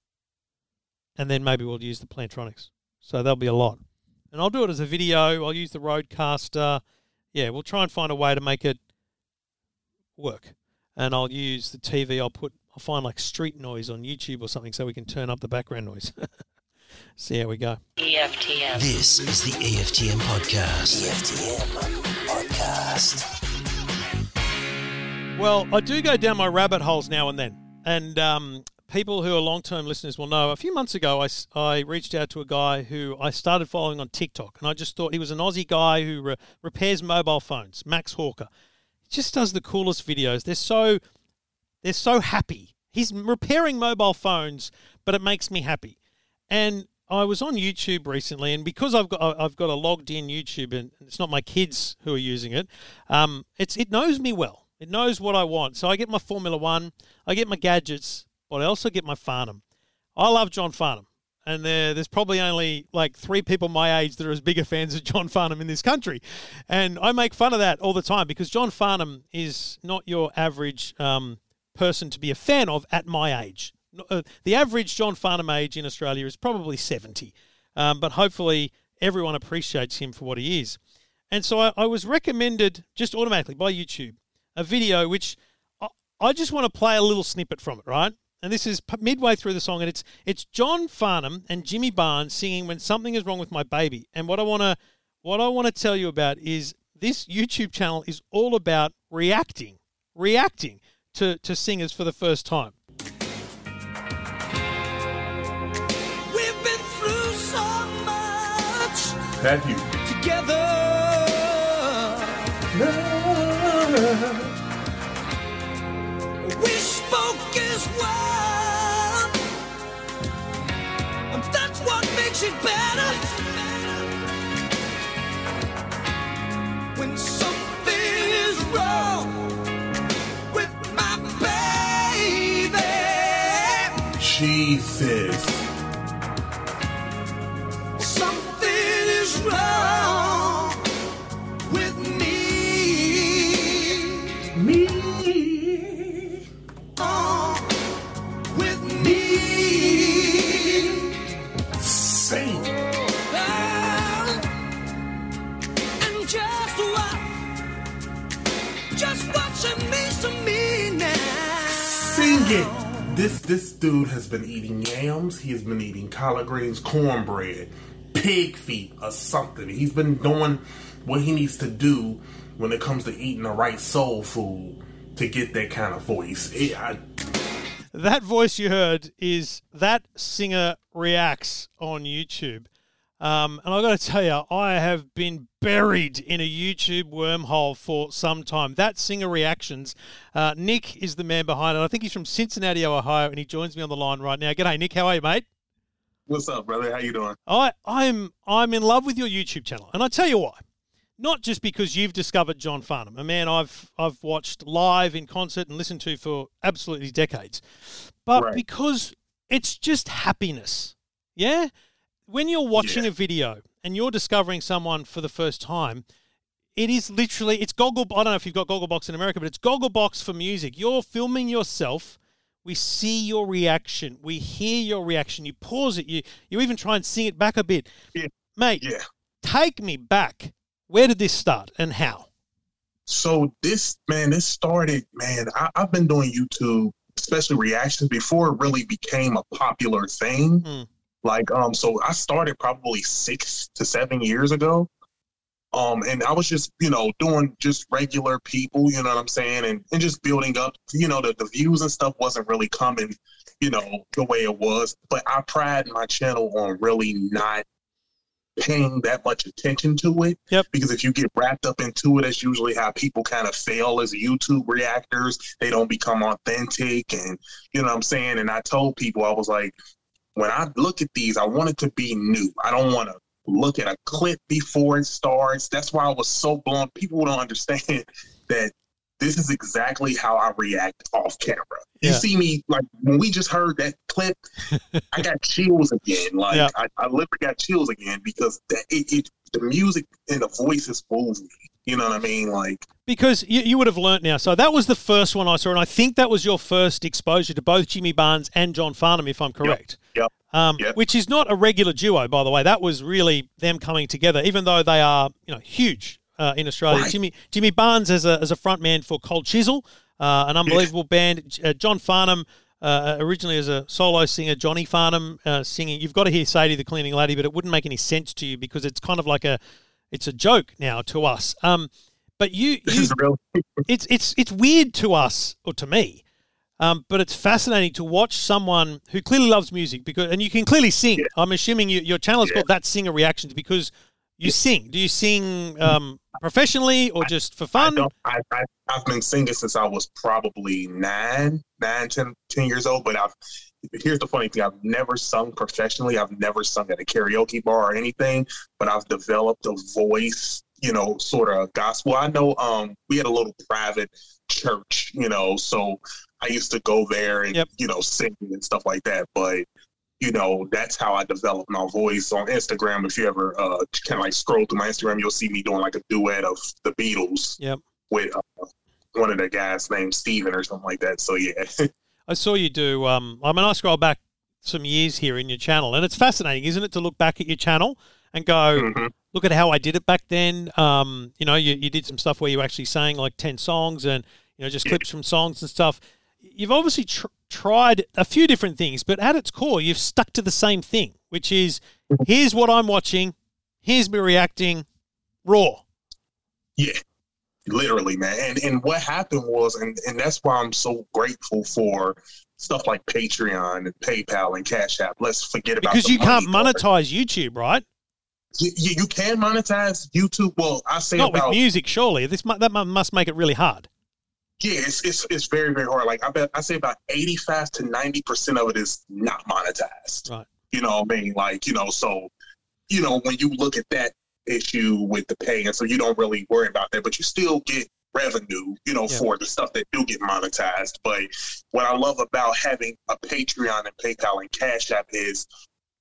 and then maybe we'll use the Plantronics. So there'll be a lot, and I'll do it as a video. I'll use the Rodecaster. Yeah, we'll try and find a way to make it work, and I'll use the TV. I'll put I'll find like street noise on YouTube or something so we can turn up the background noise. See how we go.
EFTM.
This is the EFTM podcast. EFTM podcast.
Well, I do go down my rabbit holes now and then. And um, people who are long term listeners will know a few months ago, I, I reached out to a guy who I started following on TikTok. And I just thought he was an Aussie guy who re- repairs mobile phones, Max Hawker. He just does the coolest videos. They're so, they're so happy. He's repairing mobile phones, but it makes me happy. And I was on YouTube recently, and because I've got I've got a logged in YouTube, and it's not my kids who are using it. Um, it's it knows me well. It knows what I want. So I get my Formula One, I get my gadgets, but I also get my Farnham. I love John Farnham, and there, there's probably only like three people my age that are as bigger fans of John Farnham in this country, and I make fun of that all the time because John Farnham is not your average um, person to be a fan of at my age. Uh, the average John Farnham age in Australia is probably 70, um, but hopefully everyone appreciates him for what he is. And so I, I was recommended just automatically by YouTube a video which I, I just want to play a little snippet from it, right? And this is midway through the song, and it's it's John Farnham and Jimmy Barnes singing "When Something Is Wrong with My Baby." And what I want to what I want to tell you about is this YouTube channel is all about reacting, reacting to to singers for the first time.
We've been through so much
Have you?
together. We it better. When something is wrong with my baby.
Jesus.
Something
This this dude has been eating yams. He has been eating collard greens, cornbread, pig feet, or something. He's been doing what he needs to do when it comes to eating the right soul food to get that kind of voice. It, I,
That voice you heard is that singer reacts on YouTube. Um, and I've got to tell you, I have been buried in a YouTube wormhole for some time. That singer reactions. Uh, Nick is the man behind it. I think he's from Cincinnati, Ohio, and he joins me on the line right now. G'day, Nick. How are you, mate?
What's up, brother? How you doing?
I, I'm I'm in love with your YouTube channel, and I tell you why. Not just because you've discovered John Farnham, a man I've I've watched live in concert and listened to for absolutely decades, but
Right.
because it's just happiness. Yeah, when you're watching
Yeah.
a video and you're discovering someone for the first time, it is literally it's Goggle. I don't know if you've got Gogglebox in America, but it's Gogglebox for music. You're filming yourself. We see your reaction. We hear your reaction. You pause it. You you even try and sing it back a bit,
Yeah.
mate.
Yeah.
Take me back. Where did this start and how?
So this man, this started, man. I, I've been doing YouTube especially reactions before it really became a popular thing.
Mm.
Like, um, so I started probably six to seven years ago. Um, and I was just, you know, doing just regular people, you know what I'm saying, and, and just building up, you know, the, the views and stuff wasn't really coming, you know, the way it was. But I pride my channel on really not paying that much attention to it.
Yep.
Because if you get wrapped up into it, that's usually how people kind of fail as YouTube reactors. They don't become authentic and you know what I'm saying? And I told people I was like, when I look at these, I want it to be new. I don't want to look at a clip before it starts. That's why I was so blown. People don't understand that this is exactly how I react off camera. You see me like when we just heard that clip, I got chills again. Like
Yeah.
I, I literally got chills again because that it, it the music and the voices move me. You know what I mean? Like
Because you, you would have learnt now. So that was the first one I saw, and I think that was your first exposure to both Jimmy Barnes and John Farnham, if I'm correct.
Yep.
Um,
Yep.
Which is not a regular duo, by the way. That was really them coming together, even though they are you know huge uh, in Australia.
Right.
Jimmy Jimmy Barnes as a as a frontman for Cold Chisel, uh, an unbelievable band. Uh, John Farnham. Uh, originally as a solo singer, Johnny Farnham uh, singing. You've got to hear Sadie the Cleaning Lady, but it wouldn't make any sense to you because it's kind of like a, it's a joke now to us. Um, but you, you it's it's it's weird to us or to me, um, but it's fascinating to watch someone who clearly loves music because and you can clearly sing.
Yeah.
I'm assuming you, your channel is
Yeah.
called That Singer Reactions because you sing. Do you sing um, professionally or just for fun?
I, I, I've been singing since I was probably nine, nine, 10, 10 years old. But I've here's the funny thing: I've never sung professionally. I've never sung at a karaoke bar or anything. But I've developed a voice, you know, sort of gospel. I know. Um, we had a little private church, you know, so I used to go there and
Yep.
you know sing and stuff like that. But you know, that's how I developed my voice on Instagram. If you ever uh, kind of like scroll through my Instagram, you'll see me doing like a duet of the Beatles
Yep.
with uh, one of the guys named Steven or something like that. So yeah,
I saw you do. Um, I mean, I scroll back some years here in your channel, and it's fascinating, isn't it, to look back at your channel and go,
Mhm.
look at how I did it back then. Um, you know, you, you did some stuff where you actually sang like 10 songs and, you know, just clips from songs and stuff. You've obviously tr- tried a few different things, but at its core, you've stuck to the same thing, which is here's what I'm watching, here's me reacting, raw.
yeah, literally, man. And and what happened was, and and that's why I'm so grateful for stuff like Patreon and PayPal and Cash App. Let's forget about
Because you can't
part.
monetize YouTube, right?
You, you, you can monetize YouTube. Well, I say
Not
about
with music, surely. This that must make it really hard.
Yeah, it's, it's it's very very hard. Like I bet I say about eighty five to ninety percent of it is not monetized.
Right.
You know what I mean? Like you know, so you know when you look at that issue with the pay, and so you don't really worry about that, but you still get revenue, you know,
Yeah.
for the stuff that do get monetized. But what I love about having a Patreon and PayPal and Cash App is,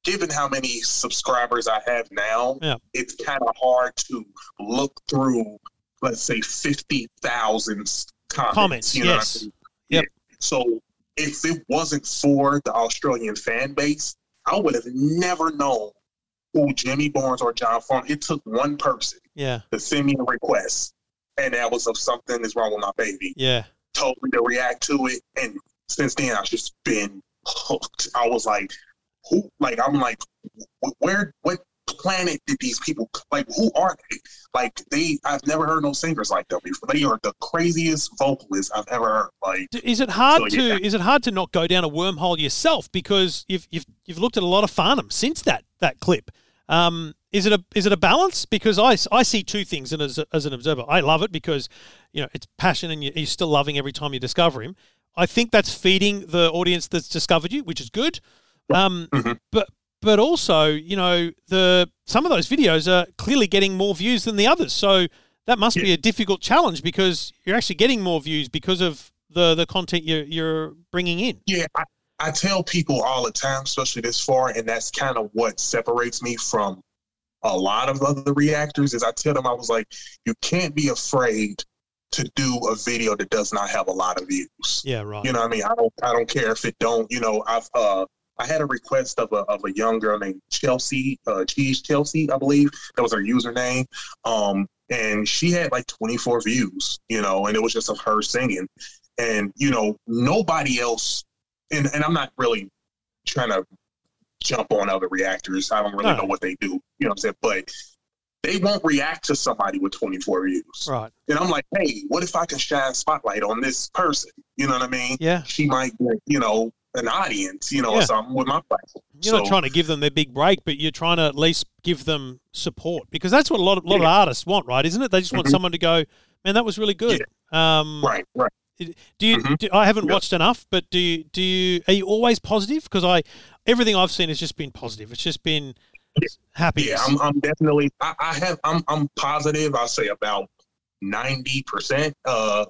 given how many subscribers I have now,
Yeah.
it's kind of hard to look through, let's say, fifty thousand comments.
Comments,
you know what I
yes.
mean?
Yep.
So if it wasn't for the Australian fan base, I would have never known who Jimmy Barnes or John Farm. It took one person
Yeah,
to send me a request, and that was of something is wrong with my baby.
yeah.
Told me to react to it, and since then I've just been hooked. I was like, who? Like I'm like, where? What planet did these people? Like, who are they? Like they? I've never heard no singers like them before. They are the craziest vocalists I've ever heard. Like,
Is it hard
So,
to is it hard to not go down a wormhole yourself because you've you've you've looked at a lot of Farnham since that that clip. Um, is it a is it a balance? Because I, I see two things and as, as an observer. I love it because you know it's passion and you, you're still loving every time you discover him. I think that's feeding the audience that's discovered you, which is good. Um,
Mhm.
but but also you know the some of those videos are clearly getting more views than the others. So that must be a difficult challenge because you're actually getting more views because of the the content you're you're bringing in.
Yeah, I, I tell people all the time, especially this far, and that's kind of what separates me from a lot of other reactors. Is I tell them I was like, you can't be afraid to do a video that does not have a lot of views.
Yeah, right.
You know what I mean? I don't I don't care if it don't. You know, I've uh I had a request of a of a young girl named Chelsea, uh Cheese Chelsea, I believe. That was her username. Um and she had like 24 views, you know, and it was just of her singing. and you know nobody else. And and I'm not really trying to jump on other reactors. I don't really
No.
know what they do. You know what I'm saying? But they won't react to somebody with 24 views.
Right.
And I'm like, hey, what if I can shine spotlight on this person? You know what I mean?
Yeah.
She might you know, an audience, you know,
Yeah.
or something with my platform.
You're not trying to give them their big break, but you're trying to at least give them support because that's what a lot of, lot of artists want, right? Isn't it? They just want
Mhm.
someone to go, man, that was really good. Um,
Right, right.
Do you?
Mhm.
Do, I haven't
Yeah.
watched enough, but do you? Do you? Are you always positive? Because I, everything I've seen has just been positive. It's just been happy.
Yeah, I'm, I'm definitely. I, I have. I'm. I'm positive. I'll say about ninety percent. Uh,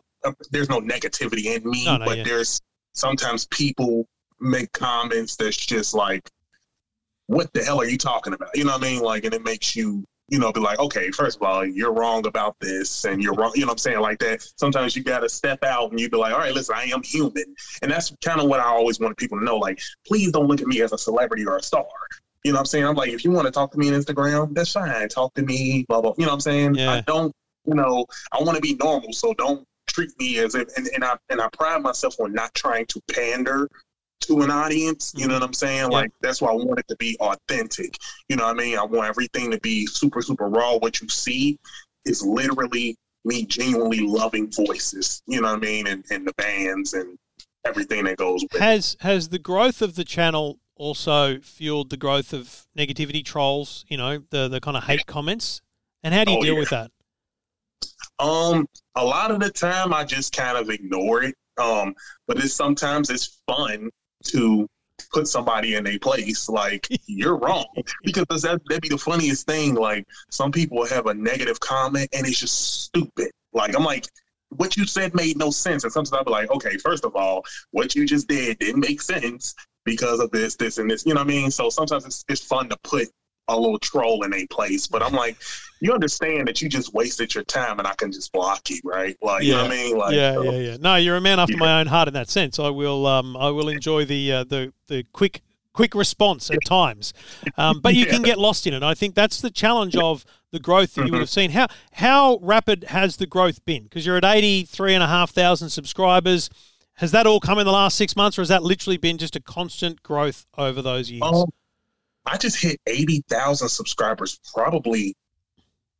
there's no negativity in me,
No, no,
but
yeah.
there's sometimes people make comments that's just like, "What the hell are you talking about?" You know what I mean? Like, and it makes you. You know, be like, okay, first of all, you're wrong about this, and you're wrong. You know what I'm saying? Like that. Sometimes you got to step out and you be like, all right, listen, I am human, and that's kind of what I always want people to know. Like, please don't look at me as a celebrity or a star. You know what I'm saying? I'm like, if you want to talk to me on Instagram, that's fine. Talk to me, blah, blah. You know what I'm saying?
Yeah.
I don't, you know, I want to be normal. So don't treat me as if, and, and I, and I pride myself on not trying to pander to an audience. You know mm-hmm. what I'm saying?
Yeah.
Like, that's why I want it to be authentic. You know what I mean? I want everything to be super, super raw. What you see is literally me genuinely loving voices, you know what I mean? And, and the bands and everything that goes with it.
Has has the growth of the channel also fueled the growth of negativity trolls? You know, the the kind of hate comments. And how do you
Oh,
deal
yeah.
with that?
Um, a lot of the time I just kind of ignore it. Um, but it's sometimes it's fun to put somebody in a place like you're wrong because that that'd be the funniest thing. Like some people have a negative comment and it's just stupid. Like I'm like, what you said made no sense. And sometimes I'll be like, okay, first of all, what you just did didn't make sense because of this, this, and this. You know what I mean? So sometimes it's it's fun to put a little troll in a place. But I'm like, you understand that you just wasted your time and I can just block you, right? Like, you know what I mean? Like,
yeah,
so-
yeah, yeah. No, you're a man after
Yeah.
my own heart in that sense. I will, um, I will enjoy the uh, the the quick quick response at times, um, but you can get lost in it. I think that's the challenge of the growth that you would
Mhm.
have seen. How how rapid has the growth been? Because you're at eighty three and a half thousand subscribers. Has that all come in the last six months, or has that literally been just a constant growth over those years?
Um, I just hit 80,000 subscribers probably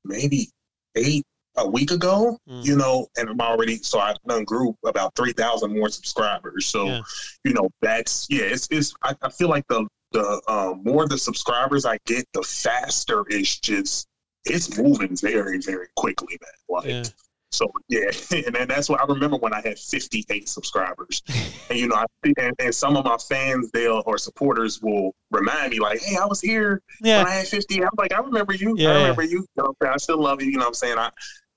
maybe eight a week ago,
Mm.
you know, and I'm already, so I've done grew about 3,000 more subscribers. So,
Yeah.
you know, that's, yeah, it's, it's, I, I feel like the, the, um, more the subscribers I get, the faster it's just, it's moving very, very quickly, man. Like,
Yeah.
So yeah, and then that's what I remember when I had 58 subscribers, and you know, I and, and some of my fans, they'll or supporters will remind me like, "Hey, I was here
Yeah.
when I had 50." I'm like, "I remember you.
Yeah,
I remember you. you know, what I'm? I still love you. You know what I'm saying? I,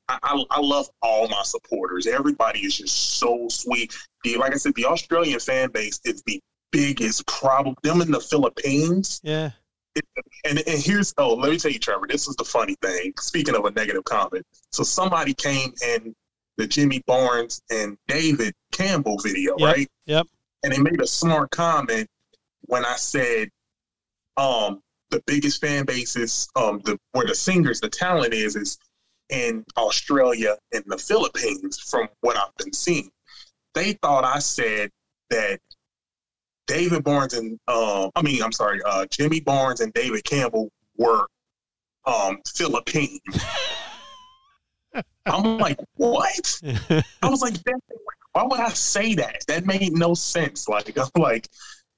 I, I I love all my supporters. Everybody is just so sweet. The, like I said, the Australian fan base is the biggest problem. Them in the Philippines.
Yeah.
And, and here's oh, let me tell you, Trevor. This is the funny thing. Speaking of a negative comment, so somebody came in the Jimmy Barnes and David Campbell video,
Yep.
right?
Yep.
And they made a smart comment when I said, um, the biggest fan bases, um, the where the singers, the talent is, is in Australia and the Philippines. From what I've been seeing, they thought I said that David Barnes and um, I mean, I'm sorry, uh, Jimmy Barnes and David Campbell were um Philippine. I'm like, what? I was like, why would I say that? That made no sense. Like, I'm like,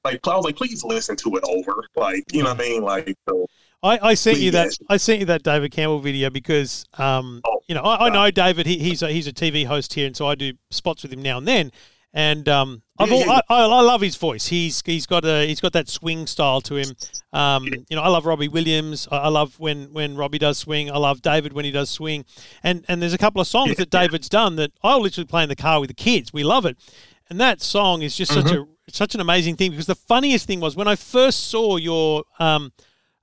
like I was like, please listen to it over. Like, you know what I mean? Like, so,
I, I sent you that. I sent you that David Campbell video because, um,
Oh,
you know, I, I know David. He, he's a, he's a TV host here, and so I do spots with him now and then. And um, I've all, I, I, I love his voice. He's he's got a he's got that swing style to him. Um, you know, I love Robbie Williams. I, love when when Robbie does swing. I love David when he does swing. And and there's a couple of songs
Yeah,
that David's done that I'll literally play in the car with the kids. We love it. And that song is just such a such an amazing thing because the funniest thing was when I first saw your um,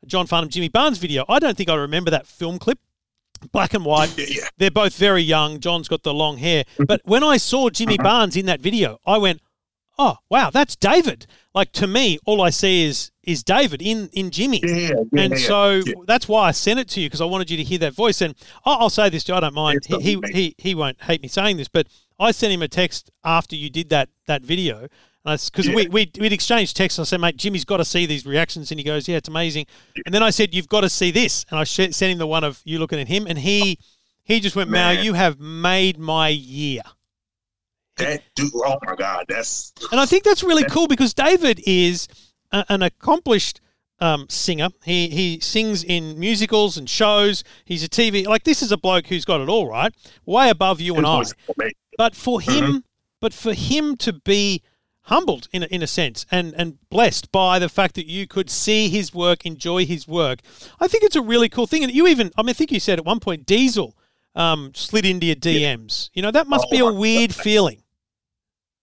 John Farnham Jimmy Barnes video. I don't think I remember that film clip. Black and white.
yeah, yeah.
They're both very young. John's got the long hair. But when I saw Jimmy
Uh-huh.
Barnes in that video, I went, "Oh, wow, that's David." Like to me, all I see is is David in in Jimmy.
Yeah, yeah,
and so that's why I sent it to you because I wanted you to hear that voice. And I'll, I'll say this to you, I don't mind. He, he he he won't hate me saying this, but I sent him a text after you did that that video, because we we we'd exchanged texts. I said, "Mate, Jimmy's got to see these reactions," and he goes, "Yeah, it's amazing." And then I said, "You've got to see this," and I sent him the one of you looking at him, and he he just went, "Mal, you have made my year."
That dude, oh my god, that's
And I think that's really cool because David is a, an accomplished um, singer. He he sings in musicals and shows. He's a TV like this is a bloke who's got it all right, way above you and I.
his voice is amazing.
But for him,
Mm-hmm.
but for him to be humbled in a, in a sense and and blessed by the fact that you could see his work, enjoy his work, I think it's a really cool thing. And you even, I mean, I think you said at one point, Diesel um, slid into your DMs. You know, that must
Oh
be a weird feeling.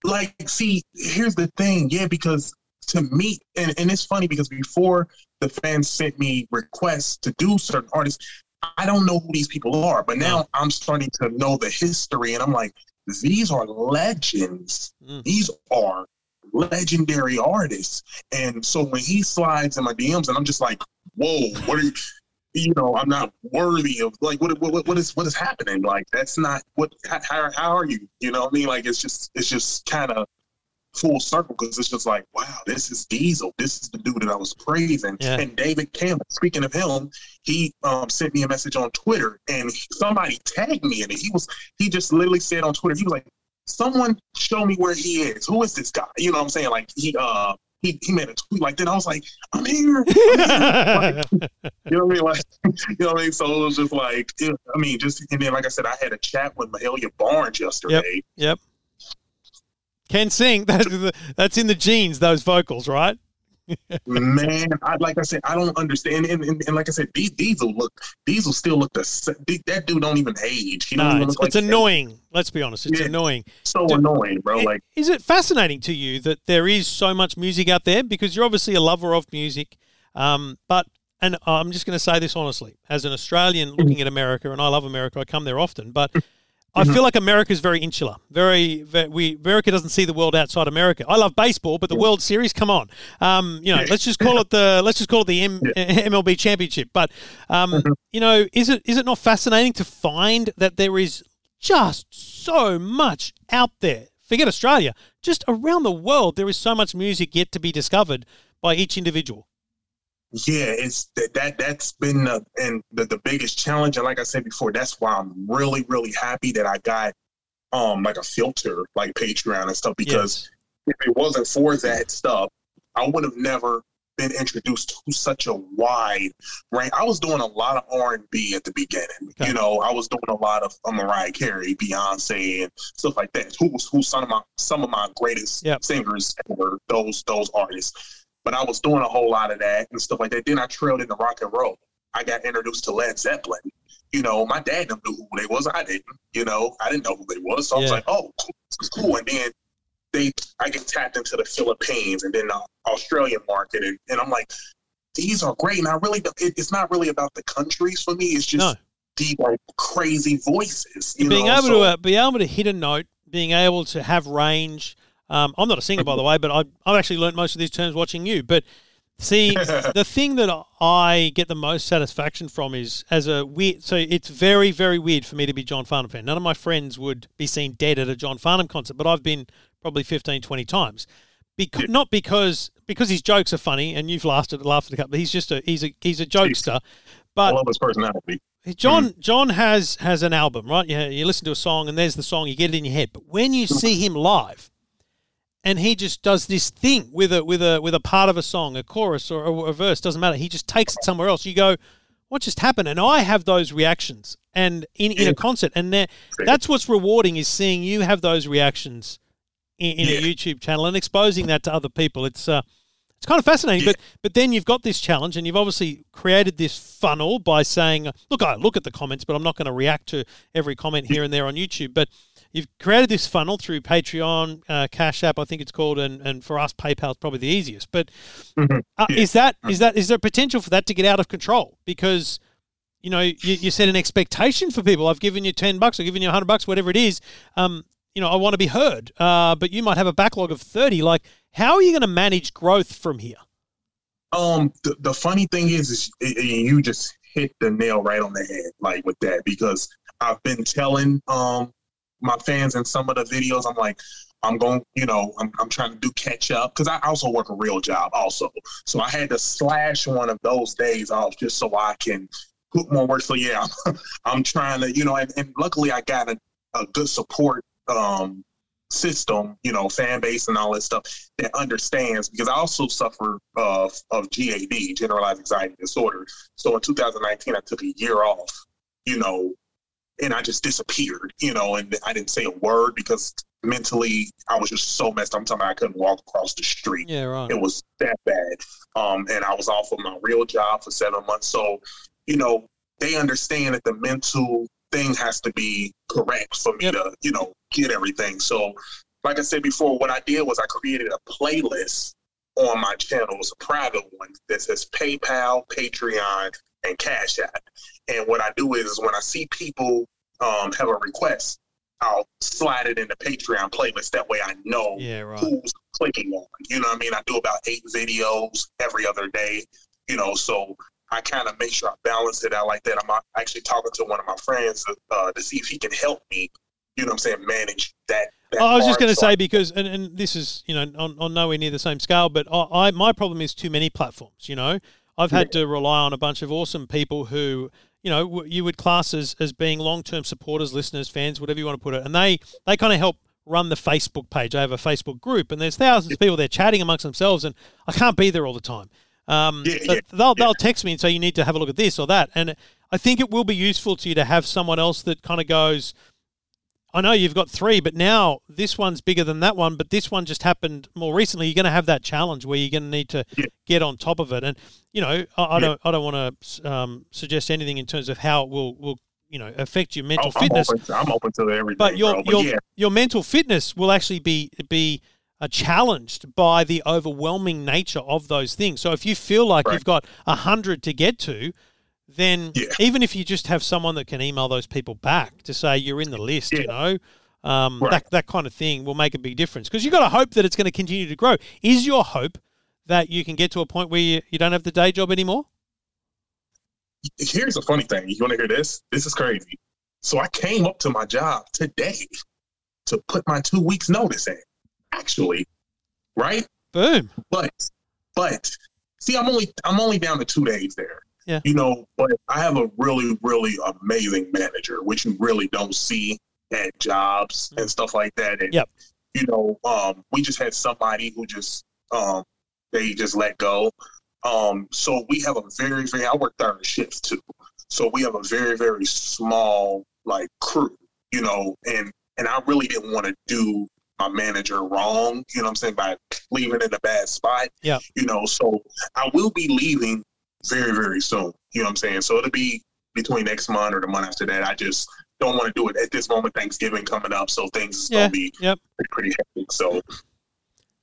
like see here's the thing yeah because to me and, and it's funny because before the fans sent me requests to do certain artists i don't know who these people are but now i'm starting to know the history and i'm like these are legends.
Mm.
these are legendary artists. And so when he slides in my dms and i'm just like whoa what are you you know i'm not worthy of like what what, what is what is happening? Like that's not what how, how are you? You know what i mean? Like it's just it's just kind of full circle because it's just like wow this is diesel this is the dude that i was praising
Yeah.
and david campbell speaking of him he um, sent me a message on twitter and somebody tagged me in it he was he just literally said on twitter he was like someone show me where he is who is this guy you know what i'm saying like he uh he, he made a tweet like that. I was like, I'm here. I'm here. Like, you know what I mean? Like, you know what I mean? So it was just like, it- I mean, just and then like I said, I had a chat with Mahalia Barnes yesterday.
Yep. Can sing. That's that's in the genes. Those vocals, right?
Man, I, like I said, I don't understand. And, and, and like I said, Di- Diesel look, Diesel still look the that dude don't even age. He
No, it's, it's annoying. Let's be honest. It's
Yeah.
annoying.
So
Do-
annoying, bro.
I-
Like,
is it fascinating to you that there is so much music out there? Because you're obviously a lover of music, um, but and I'm just going to say this honestly, as an Australian looking at America, and I love America, I come there often, but I feel like America is very insular. Very, very, we America doesn't see the world outside America. I love baseball, but the World Series, come on, um, you know, let's just call it the let's just call it the M- MLB championship. But um, you know, is it is it not fascinating to find that there is just so much out there? Forget Australia, just around the world, there is so much music yet to be discovered by each individual.
Yeah, it's that, that that's been the, and the, the biggest challenge. And like I said before, that's why I'm really, really happy that I got um like a filter like Patreon and stuff because if it wasn't for that stuff, I would have never been introduced to such a wide range. I was doing a lot of R and B at the beginning.
Okay.
You know, I was doing a lot of uh, Mariah Carey, Beyonce, and stuff like that. Who's who's some of my some of my greatest
Yep.
singers ever? Those those artists. But I was doing a whole lot of that and stuff like that. Then I trailed into rock and roll. I got introduced to Led Zeppelin. You know, my dad didn't know who they was. I didn't. You know, I didn't know who they was. So I was like, oh, cool, cool. And then they, I get tapped into the Philippines and then the Australian market, and, and I'm like, these are great. And I really, it, it's not really about the countries for me. It's just
No.
the like crazy voices. You
being
know?
able
So-
to uh, be able to hit a note, being able to have range. Um, I'm not a singer, by the way, but I, I've actually learned most of these terms watching you. But see, the thing that I get the most satisfaction from is as a weird. So it's very, very weird for me to be John Farnham fan. None of my friends would be seen dead at a John Farnham concert, but I've been probably 15, 20 times. Because, not because because his jokes are funny and you've laughed at laughed at a couple. He's just a he's a he's a jokester,
I
but
love his personality.
John John has has an album, right? You, you listen to a song and there's the song, you get it in your head. But when you see him live, and he just does this thing with a with a with a part of a song, a chorus or a, a verse, doesn't matter. He just takes it somewhere else. You go, what just happened? And I have those reactions, and in, in a concert, and that's what's rewarding is seeing you have those reactions in, in a YouTube channel and exposing that to other people. It's uh, it's kind of fascinating. But but then you've got this challenge, and you've obviously created this funnel by saying, "Look, I look at the comments, but I'm not going to react to every comment here and there on YouTube." But you've created this funnel through Patreon, uh, Cash App, I think it's called, and and for us, PayPal is probably the easiest. But uh, is that is that is there potential for that to get out of control? Because you know, you, you set an expectation for people. I've given you ten bucks, I've given you hundred bucks, whatever it is. Um, you know, I want to be heard. Uh, but you might have a backlog of thirty. Like, how are you going to manage growth from here?
Um, the, the funny thing is, is you just hit the nail right on the head, like with that, because I've been telling um my fans in some of the videos. I'm like, I'm going, you know, I'm, I'm trying to do catch up because I also work a real job also. So I had to slash one of those days off just so I can put more work. So yeah, I'm, trying to, you know, and, and luckily I got a, a good support um, system, you know, fan base and all that stuff that understands because I also suffer uh, of GAD, generalized anxiety disorder. So in 2019, I took a year off, you know, and I just disappeared, you know, and I didn't say a word because mentally I was just so messed up. I'm talking I couldn't walk across the street.
Yeah, right.
It was that bad. Um, and I was off of my real job for seven months. So, you know, they understand that the mental thing has to be correct for me
Yep.
to, you know, get everything. So, like I said before, what I did was I created a playlist on my channel. It's a private one that says PayPal, Patreon, and Cash App. And what I do is, is when I see people um, have a request, I'll slide it in the Patreon playlist. That way I know
Yeah, right.
who's clicking on. You know what I mean? I do about eight videos every other day, you know, so I kind of make sure I balance it out like that. I'm actually talking to one of my friends uh, to see if he can help me, you know what I'm saying, manage that. that
I was just going to
So
say because, and, and this is you know on, on nowhere near the same scale, but I, I my problem is too many platforms. You know, I've had to rely on a bunch of awesome people who you know you would class as, as being long term supporters, listeners, fans, whatever you want to put it, and they they kind of help run the Facebook page. I have a Facebook group, and there's thousands of people there chatting amongst themselves, and I can't be there all the time. Um,
Yeah,
but
yeah,
they'll they'll text me and say you need to have a look at this or that, and I think it will be useful to you to have someone else that kind of goes. I know you've got three, but now this one's bigger than that one, but this one just happened more recently. You're going to have that challenge where you're going to need to
Yeah.
get on top of it. And you know, I, I
Yeah.
don't, I don't want to um, suggest anything in terms of how it will, will you know, affect your mental
I'm, I'm
fitness.
open to, I'm open to everything,
But your
bro.
your
yeah,
your mental fitness will actually be be uh, challenged by the overwhelming nature of those things. So if you feel like
Right.
you've got a hundred to get to, then
Yeah.
even if you just have someone that can email those people back to say you're in the list, you know, um,
Right.
that that kind of thing will make a big difference because you've got to hope that it's going to continue to grow. Is your hope that you can get to a point where you, you don't have the day job anymore?
here's a funny thing. You want to hear this? This is crazy. So I came up to my job today to put my two weeks notice in. Actually, right?
Boom.
But but see, I'm only I'm only down to two days there.
Yeah.
You know, but I have a really really amazing manager, which you really don't see at jobs and stuff like that. And
Yep.
you know, um, we just had somebody who just um they just let go. Um, so we have a very very I work third shifts too. So we have a very very small like crew, you know, and and I really didn't want to do my manager wrong, you know what I'm saying, by leaving in a bad spot.
Yeah.
You know, so I will be leaving very, very soon. You know what I'm saying? So it'll be between next month or the month after that. I just don't want to do it at this moment. Thanksgiving coming up, so things is
Yeah.
gonna be
Yep.
pretty, pretty hectic. So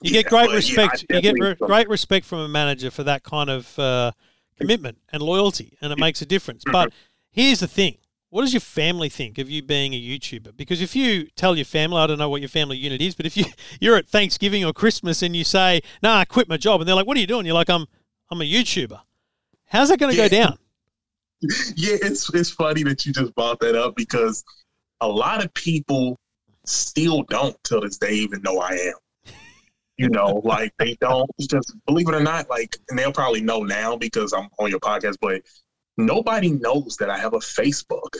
You
Yeah,
get great
but, yeah,
respect. you get re- great respect from a manager for that kind of uh, commitment and loyalty, and it makes a difference.
Mm-hmm.
But here's the thing: what does your family think of you being a YouTuber? Because if you tell your family, I don't know what your family unit is, but if you you're at Thanksgiving or Christmas and you say, "No, I quit my job," and they're like, "What are you doing?" You're like, "I'm I'm a YouTuber." How's that going to
Yeah.
go down?
yeah, it's it's funny that you just brought that up because a lot of people still don't till this day even know I am. You know, like they don't just believe it or not, like and they'll probably know now because I'm on your podcast, but nobody knows that I have a Facebook.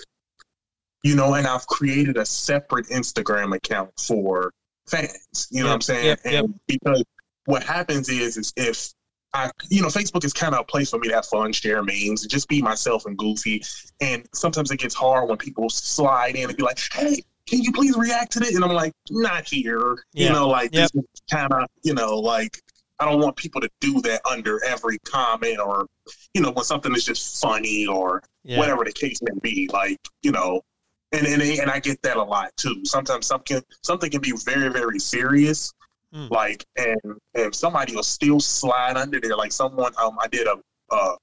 You know, and I've created a separate Instagram account for fans. You know what I'm saying?
yep,
and
yep.
because what happens is is if I, you know, Facebook is kind of a place for me to have fun, share memes, just be myself and goofy. And sometimes it gets hard when people slide in and be like, "Hey, can you please react to this?" And I'm like, "Not here."
Yeah.
You know, like
Yep.
kind of, you know, like I don't want people to do that under every comment or, you know, when something is just funny or
Yeah.
whatever the case may be. Like, you know, and and and I get that a lot too. Sometimes something something can be very very serious,
Mm.
like and and somebody will still slide under there. Like someone, um, I did a uh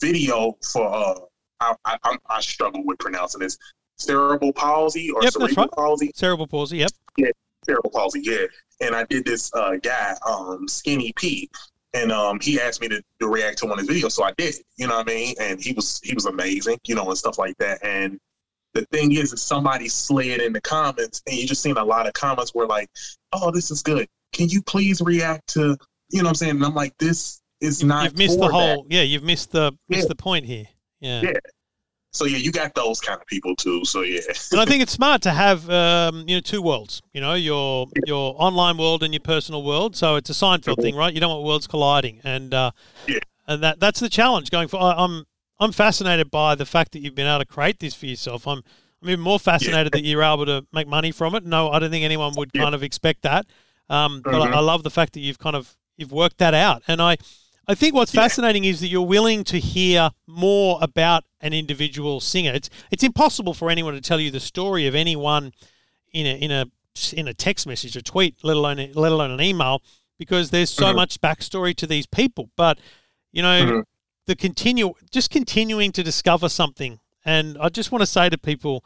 video for uh, I I, I'm- struggle with pronouncing this cerebral palsy or
Yep,
cerebral palsy
Cerebral palsy. Yep.
Yeah, cerebral palsy, yeah. And I did this uh, guy, um, Skinny P, and um, he asked me to, to react to one of his videos, so I did. You know what I mean? And he was he was amazing, you know, and stuff like that. And the thing is, if somebody slid in the comments, and you just seen a lot of comments where like, "Oh, this is good. Can you please react to?" You know what I'm saying? And I'm like, this is not.
You've missed the whole.
that.
Yeah, you've missed the missed the point here. Yeah.
Yeah. So yeah, you got those kind of people too. So yeah.
and I think it's smart to have um, you know two worlds. You know your your online world and your personal world. So it's a Seinfeld thing, right? You don't want worlds colliding, and uh,
Yeah.
and that that's the challenge going for. I, I'm I'm fascinated by the fact that you've been able to create this for yourself. I'm I'm even more fascinated that you're able to make money from it. No, I don't think anyone would kind of expect that. Um, but
Mhm.
I, I love the fact that you've kind of you've worked that out, and I. I think what's fascinating is that you're willing to hear more about an individual singer. It's it's impossible for anyone to tell you the story of anyone in a in a in a text message, a tweet, let alone let alone an email, because there's so
Mhm.
much backstory to these people. But you know,
Mhm.
The continue just continuing to discover something, and I just want to say to people.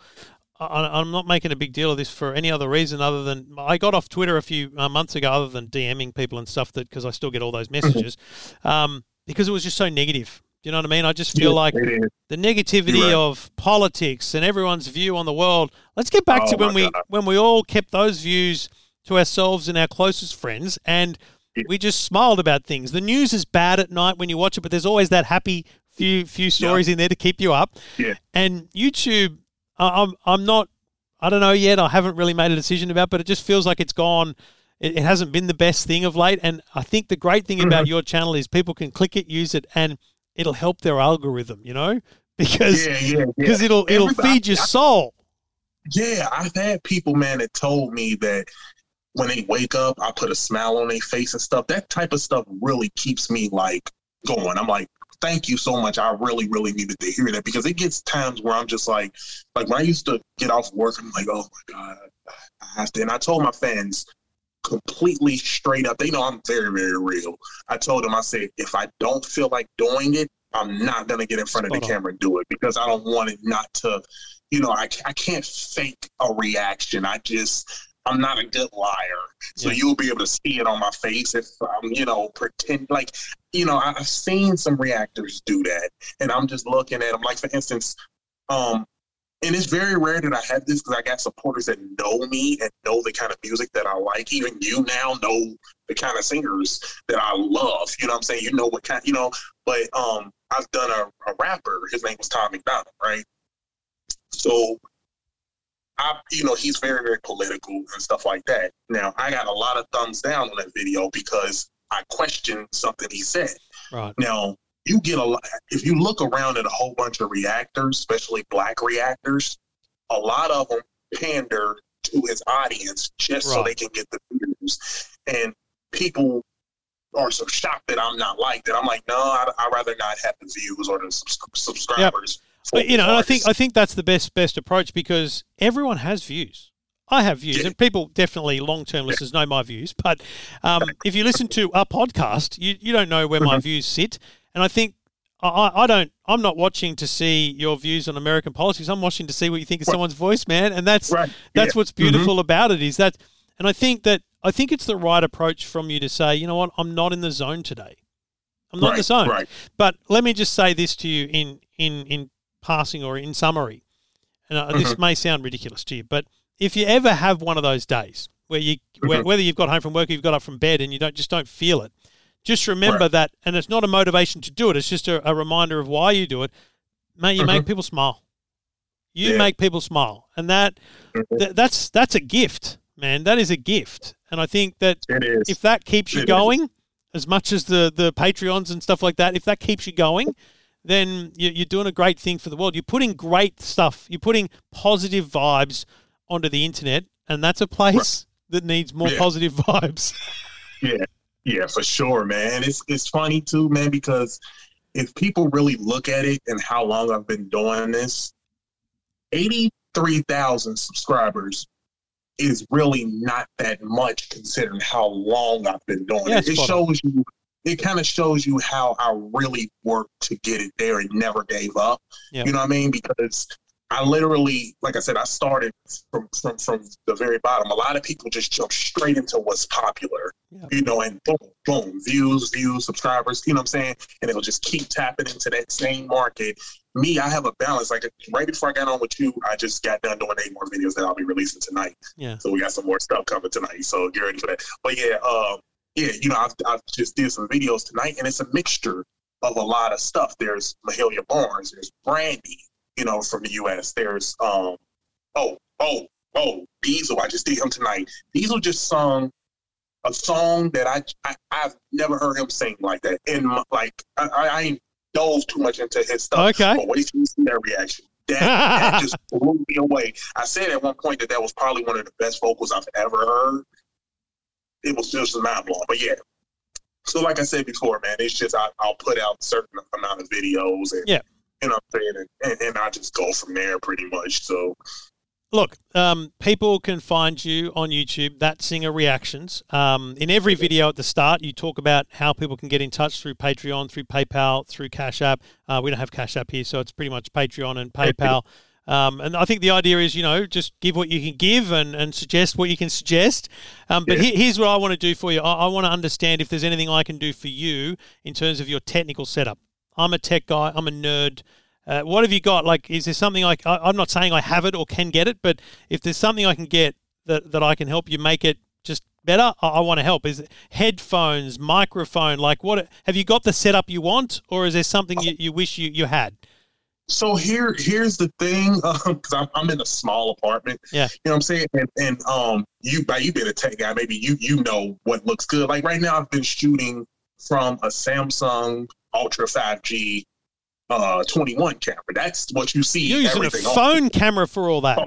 I, I'm not making a big deal of this for any other reason other than I got off Twitter a few uh, months ago, other than DMing people and stuff that because I still get all those messages, um, because it was just so negative. Do you know what I mean? I just feel
Yeah,
like the negativity
right.
of politics and everyone's view on the world. Let's get back
Oh
to when we
God.
when we all kept those views to ourselves and our closest friends, and we just smiled about things. The news is bad at night when you watch it, but there's always that happy few few stories in there to keep you up.
Yeah.
And YouTube, I- I'm I'm not. I don't know yet. I haven't really made a decision about, but it just feels like it's gone. It, it hasn't been the best thing of late. And I think the great thing about
Mm-hmm.
your channel is people can click it, use it, and it'll help their algorithm. You know, because
Yeah, yeah, yeah.
because it'll it'll
Everybody-
feed your soul.
Yeah, I've had people, man, that told me that when they wake up, I put a smile on their face and stuff. That type of stuff really keeps me like going. I'm like, thank you so much. I really, really needed to hear that because it gets times where I'm just like, like when I used to get off work, I'm like, oh my God, I have to. And I told my fans completely straight up, they know I'm very, very real. I told them, I said, if I don't feel like doing it, I'm not going to get in front of the
on.
camera and do it because I don't want it not to, you know, I, I can't fake a reaction. I just, I'm not a good liar. So
Yeah.
you'll be able to see it on my face if I'm, you know, pretend like, you know, I've seen some reactors do that. And I'm just looking at them. Like, for instance, um, and it's very rare that I have this because I got supporters that know me and know the kind of music that I like. Even you now know the kind of singers that I love. You know what I'm saying? You know what kind, you know. But um, I've done a, a rapper. His name was Tom McDonald, right? So, I, you know, he's very, very political and stuff like that. Now, I got a lot of thumbs down on that video because I questioned something he said.
Right.
Now, you get a lot, if you look around at a whole bunch of reactors, especially black reactors, a lot of them pander to his audience just so they can get the views. And people are so shocked that I'm not like that. I'm like, no, I'd, I'd rather not have the views or the subs- subscribers. for
But you know, I think. I think that's the best best approach because everyone has views. I have views,
Yeah.
and people definitely long term listeners know my views. But um, if you listen to a podcast, you you don't know where my
Mm-hmm.
views sit, and I think. I, I don't. I'm not watching to see your views on American politics. I'm watching to see what you think of
Right.
someone's voice, man. And that's
Right.
that's
Yeah.
what's beautiful about it is that. And I think that I think it's the right approach from you to say, you know what, I'm not in the zone today. I'm not in the zone.
right.
But let me just say this to you in in in passing or in summary, and uh, this
Mm-hmm.
may sound ridiculous to you, but if you ever have one of those days where you where,
Mhm.
whether you've got home from work or you've got up from bed and you don't just don't feel it, just remember
Right.
that, and it's not a motivation to do it. It's just a, a reminder of why you do it. Mate, you make people smile. You
Mm-hmm. Yeah.
make people smile, and that,
Mhm.
that that's that's a gift, man. That is a gift, and I think that if that keeps you
It is.
going, as much as the the Patreons and stuff like that, if that keeps you going, then you- you're doing a great thing for the world. You're putting great stuff. You're putting positive vibes onto the internet, and that's a place that needs more
Yeah.
positive vibes.
Yeah, yeah, for sure, man. It's it's funny too, man, because if people really look at it and how long I've been doing this, eighty three thousand subscribers is really not that much considering how long I've been doing
Yeah,
it. It shows you. It kind of shows you how I really worked to get it there and never gave up.
Yeah.
You know what I mean? Because I literally, like I said, I started from from from the very bottom. A lot of people just jump straight into what's popular, you know, and boom, boom, views, views, subscribers. You know what I'm saying? And it'll just keep tapping into that same market. Me, I have a balance. Like right before I got on with you, I just got done doing eight more videos that I'll be releasing tonight.
Yeah.
So we got some more stuff coming tonight. So get ready for that. But yeah, um, yeah, you know, I've, I've just did some videos tonight, and it's a mixture of a lot of stuff. There's Mahalia Barnes, there's Brandy, you know, from the U.S. There's um, oh, oh, oh, Diesel. I just did him tonight. Diesel just sung a song that I, I I've never heard him sing like that. And my, like I, I I ain't dove too much into his stuff.
Okay.
But wait till you see that reaction. That, that just blew me away. I said at one point that that was probably one of the best vocals I've ever heard. It was just mind blowing. But yeah. So like I said before, man, it's just I, I'll put out certain amount of videos and
Yeah.
you know what I'm saying, and, and, and I just go from there pretty much. So
Look, um, people can find you on YouTube, That Singer Reactions. Um, in every video at the start, you talk about how people can get in touch through Patreon, through PayPal, through Cash App. Uh, we don't have Cash App here, so it's pretty much Patreon and PayPal. Um, and I think the idea is, you know, just give what you can give and, and suggest what you can suggest. Um, but he- here's what I want to do for you. I, I want to understand if there's anything I can do for you in terms of your technical setup. I'm a tech guy. I'm a nerd. Uh, what have you got? Like, is there something like I, I'm not saying I have it or can get it, but if there's something I can get that, that I can help you make it just better, I, I want to help. Is it headphones, microphone? Like, what have you got the setup you want, or is there something you, you wish you, you had?
So here, here's the thing, because I'm, I'm in a small apartment.
Yeah.
You know what I'm saying? And, and um, you, by you being a tech guy, maybe you you know what looks good. Like right now, I've been shooting from a Samsung Ultra 5G uh 21 camera. That's what you see.
You're using a
everything on.
phone camera for all that,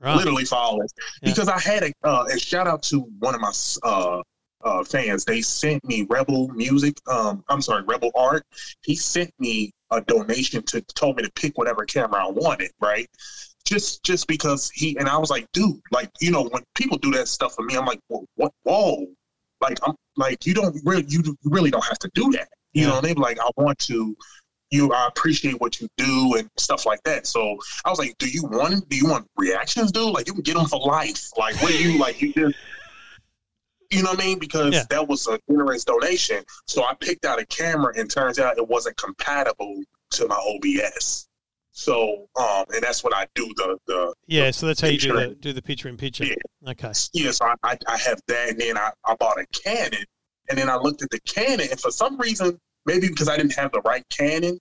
right?
literally it
Yeah.
because I had a uh, and shout out to one of my uh, uh, fans. They sent me Rebel Music. Um, I'm sorry, Rebel Art. He sent me a donation to told me to pick whatever camera I wanted. Right. Just just because he and I was like, dude, like you know when people do that stuff for me, I'm like, whoa, what? Whoa, like I'm like you don't really you really don't have to do that. You
Yeah.
know, they be like, I want to you I appreciate what you do and stuff like that. So I was like, do you want do you want reactions, dude? Like you can get them for life. Like what do you like? You just you know what I mean? Because
Yeah.
that was a generous donation. So I picked out a camera and turns out it wasn't compatible to my OBS. So um and that's what I do the the
Yeah, so that's how you do the do the picture in picture.
Yeah.
Okay.
yeah, so I, I, I have that, and then I, I bought a Canon, and then I looked at the Canon, and for some reason, maybe because I didn't have the right Canon,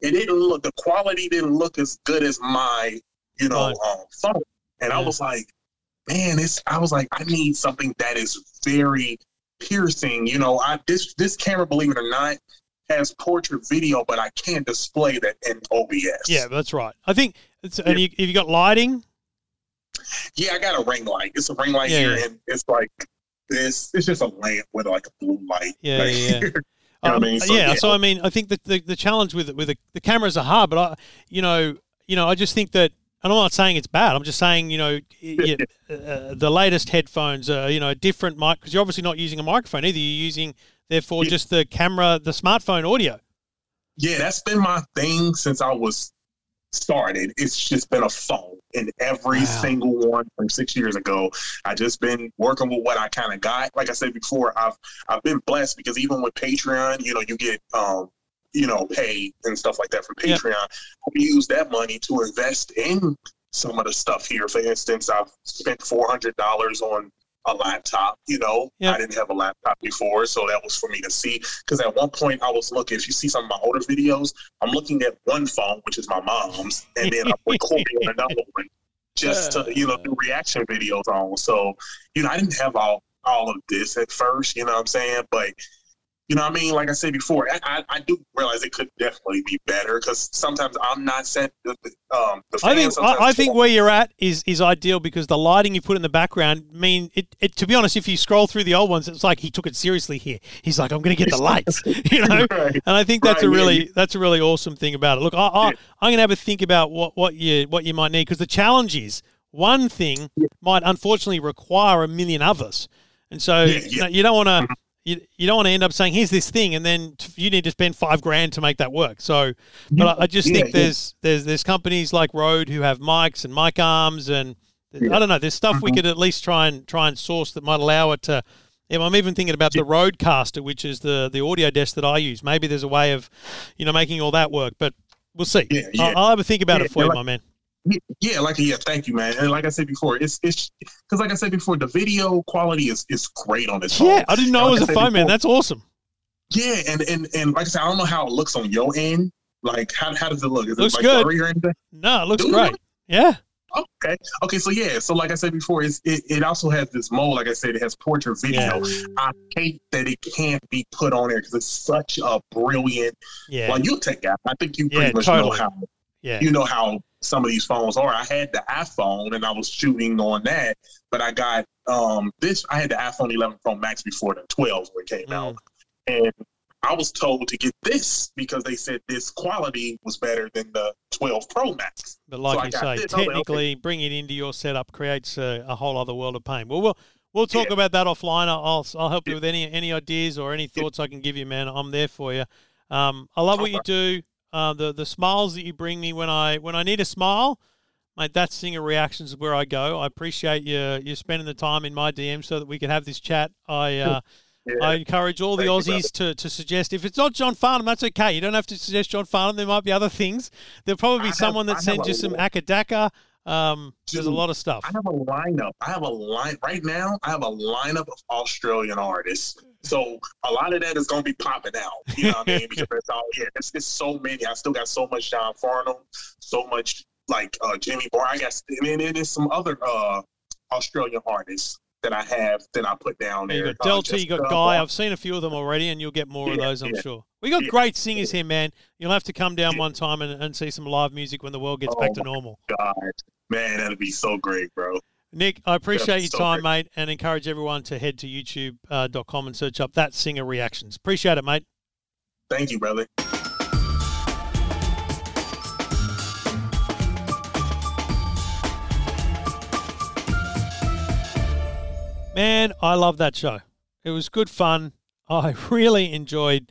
it didn't look the quality didn't look as good as my you know
Right.
um, phone, and I was like, man, it's I was like, I need something that is very piercing. You know, I this this camera, believe it or not, has portrait video, but I can't display that in OBS.
Yeah, that's right. I think. It's, and you, have you got lighting?
Yeah, I got a ring light. It's a ring light
Yeah,
here,
yeah.
and it's like this. It's just a lamp with like a blue light.
Yeah,
right
yeah, yeah.
You know uh, what I mean? So,
yeah, so I mean, I think that the, the challenge with with the, the cameras are hard, but I, you know, you know, I just think that, and I'm not saying it's bad. I'm just saying, you know, y- y- uh, the latest headphones are, you know, different mic because you're obviously not using a microphone either. You're using, therefore,
Yeah.
just the camera, the smartphone audio.
yeah, that's been my thing since I was started. It's just been a phone in every
Wow.
single one from six years ago. I just been working with what I kind of got. Like I said before, I've I've been blessed because even with Patreon, you know, you get um, you know, pay and stuff like that from
Yeah.
Patreon. We use that money to invest in some of the stuff here. For instance, I've spent four hundred dollars on a laptop. You know,
Yeah.
I didn't have a laptop before, so that was for me to see. Because at one point, I was looking. If you see some of my older videos, I'm looking at one phone, which is my mom's, and then I'm recording on another one, just to you know do reaction videos on. So you know, I didn't have all all of this at first. You know what I'm saying? But you know what I mean? Like I said before, I, I, do realize it could definitely be better because sometimes I'm not set. Um, the
I think I, I think where you're at is is ideal because the lighting you put in the background mean it, it. To be honest, if you scroll through the old ones, it's like he took it seriously here. He's like, I'm going to get the lights, you know.
Right.
And I think that's
Right,
a really
you-
that's a really awesome thing about it. Look, I, I
Yeah.
I'm going to have a think about what what you what you might need because the challenge is one thing might unfortunately require a million others, and so
Yeah, yeah.
you don't want to. You, you don't want to end up saying here's this thing and then t- you need to spend five grand to make that work. So, but I, I just
Yeah,
think
yeah.
there's there's there's companies like Rode who have mics and mic arms and I don't know. There's stuff we
Mhm.
could at least try and try and source that might allow it to. Yeah, I'm even thinking about the Rodecaster, which is the the audio desk that I use. Maybe there's a way of, you know, making all that work, but we'll see.
Yeah, yeah.
I'll, I'll have a think about
Yeah,
it for you, my man.
Yeah, like yeah, thank you, man. And like I said before, it's it's because like I said before, the video quality is is great on this phone.
Yeah, I didn't know
Like
it was a phone, man. That's awesome.
Yeah, and and and like I said, I don't know how it looks on your end. Like, how how does it look? Is
Looks
it like
good.
blurry or anything?
No, it looks
Dude.
great. Yeah.
Okay. Okay. So yeah. So like I said before, it's, it it also has this mode. Like I said, it has portrait video. I hate that it can't be put on there because it's such a brilliant.
Yeah.
Well, you take that. I think you
Yeah,
pretty much
totally.
know how.
Yeah.
You know how some of these phones are. I had the iPhone and I was shooting on that, but I got um this. I had the iPhone 11 Pro Max before the 12 when it came
Mm.
out, and I was told to get this because they said this quality was better than the 12 Pro Max.
But like
So I
you say,
this. I like, okay.
technically, bringing it into your setup creates a, a whole other world of pain. Well, we'll we'll talk about that offline. I'll I'll, I'll help you with any any ideas or any thoughts I can give you, man. I'm there for you. Um, I love what you do. Uh, the the smiles that you bring me when I when I need a smile, mate. That's singer reactions is where I go. I appreciate you you spending the time in my DM so that we can have this chat. I. Uh,
Yeah.
I encourage all the
Thank you,
Aussies to, to suggest if it's not John Farnham, that's okay. You don't have to suggest John Farnham. There might be other things. There'll probably be
I
someone
I
that
have
sends you some
Acca
Dacca. Um, there's a lot of stuff.
I have a lineup. I have a line right now. I have a lineup of Australian artists. So a lot of that is going to be popping out. You know what I mean? Because that's all. Yeah, it's, it's so many. I still got so much John Farnham, so much like uh, Jimmy Moore. I got and then and there's some other uh, Australian artists that I have that I put down
You
there.
got
Uh,
you got Guy.
Bar-
I've seen a few of them already, and you'll get more of those, I'm
yeah,
sure. We got
yeah.
great singers here, man. You'll have to come down one time and, and see some live music when the world gets
Oh
back to normal.
God, man, that'd be so great, bro.
Nick, I appreciate your time,
great.
mate, and encourage everyone to head to youtube.com and search up that singer reactions. Appreciate it, mate.
Thank you, brother.
Man, I love that show. It was good fun. I really enjoyed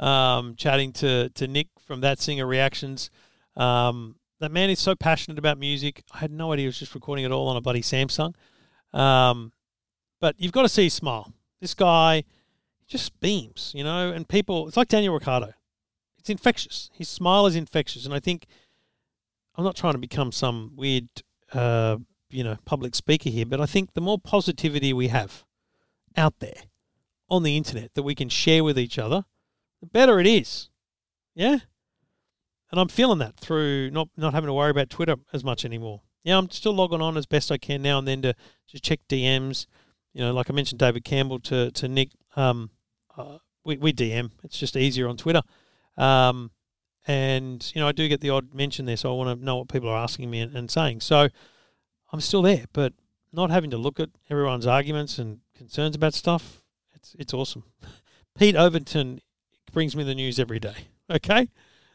um, chatting to, to Nick from That Singer Reactions. Um, that man is so passionate about music. I had no idea he was just recording it all on a bloody Samsung. Um, but you've got to see his smile. This guy just beams, you know, and people, it's like Daniel Ricciardo. It's infectious. His smile is infectious. And I think I'm not trying to become some weird, uh, you know, public speaker here, but I think the more positivity we have out there on the internet that we can share with each other, the better it is. Yeah? And I'm feeling that through not not having to worry about Twitter as much anymore. Yeah, I'm still logging on as best I can now and then to just check DMs. You know, like I mentioned David Campbell to, to Nick. Um, uh, we, we DM. It's just easier on Twitter. Um, and, you know, I do get the odd mention there, so I want to know what people are asking me and, and saying. So I'm still there, but not having to look at everyone's arguments and concerns about stuff, it's, it's awesome. Pete Overton brings me the news every day. Okay?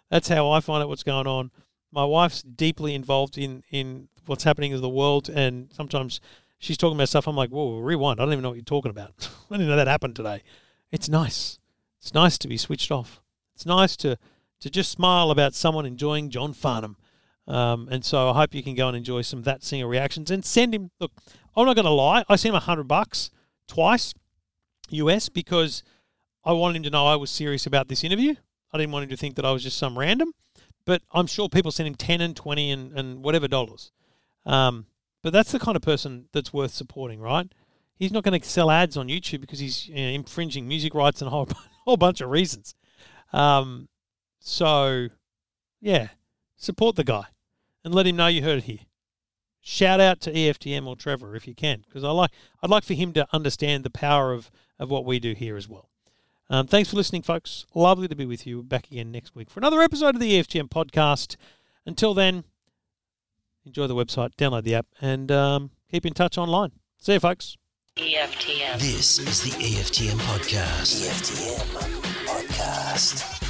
That's how I find out what's going on. My wife's deeply involved in, in what's happening in the world, and sometimes she's talking about stuff. I'm like, whoa, rewind. I don't even know what you're talking about. I didn't know that happened today. It's nice. It's nice to be switched off. It's nice to, to just smile about someone enjoying John Farnham. Um, and so I hope you can go and enjoy some That Singer reactions and send him. Look, I'm not going to lie. I sent him a hundred bucks twice, US, because I wanted him to know I was serious about this interview. I didn't want him to think that I was just some random. But I'm sure people send him ten and twenty and, and whatever dollars. Um, but that's the kind of person that's worth supporting, right? He's not going to sell ads on YouTube because he's you know, infringing music rights and a whole whole bunch of reasons. Um, so, yeah, support the guy and let him know you heard it here. Shout out to EFTM or Trevor if you can, because I like I'd like for him to understand the power of of what we do here as well. Um, thanks for listening, folks. Lovely to be with you. Back again next week for another episode of the EFTM podcast. Until then, enjoy the website, download the app, and um, keep in touch online. See you, folks.
EFTM.
This is the EFTM podcast. EFTM podcast.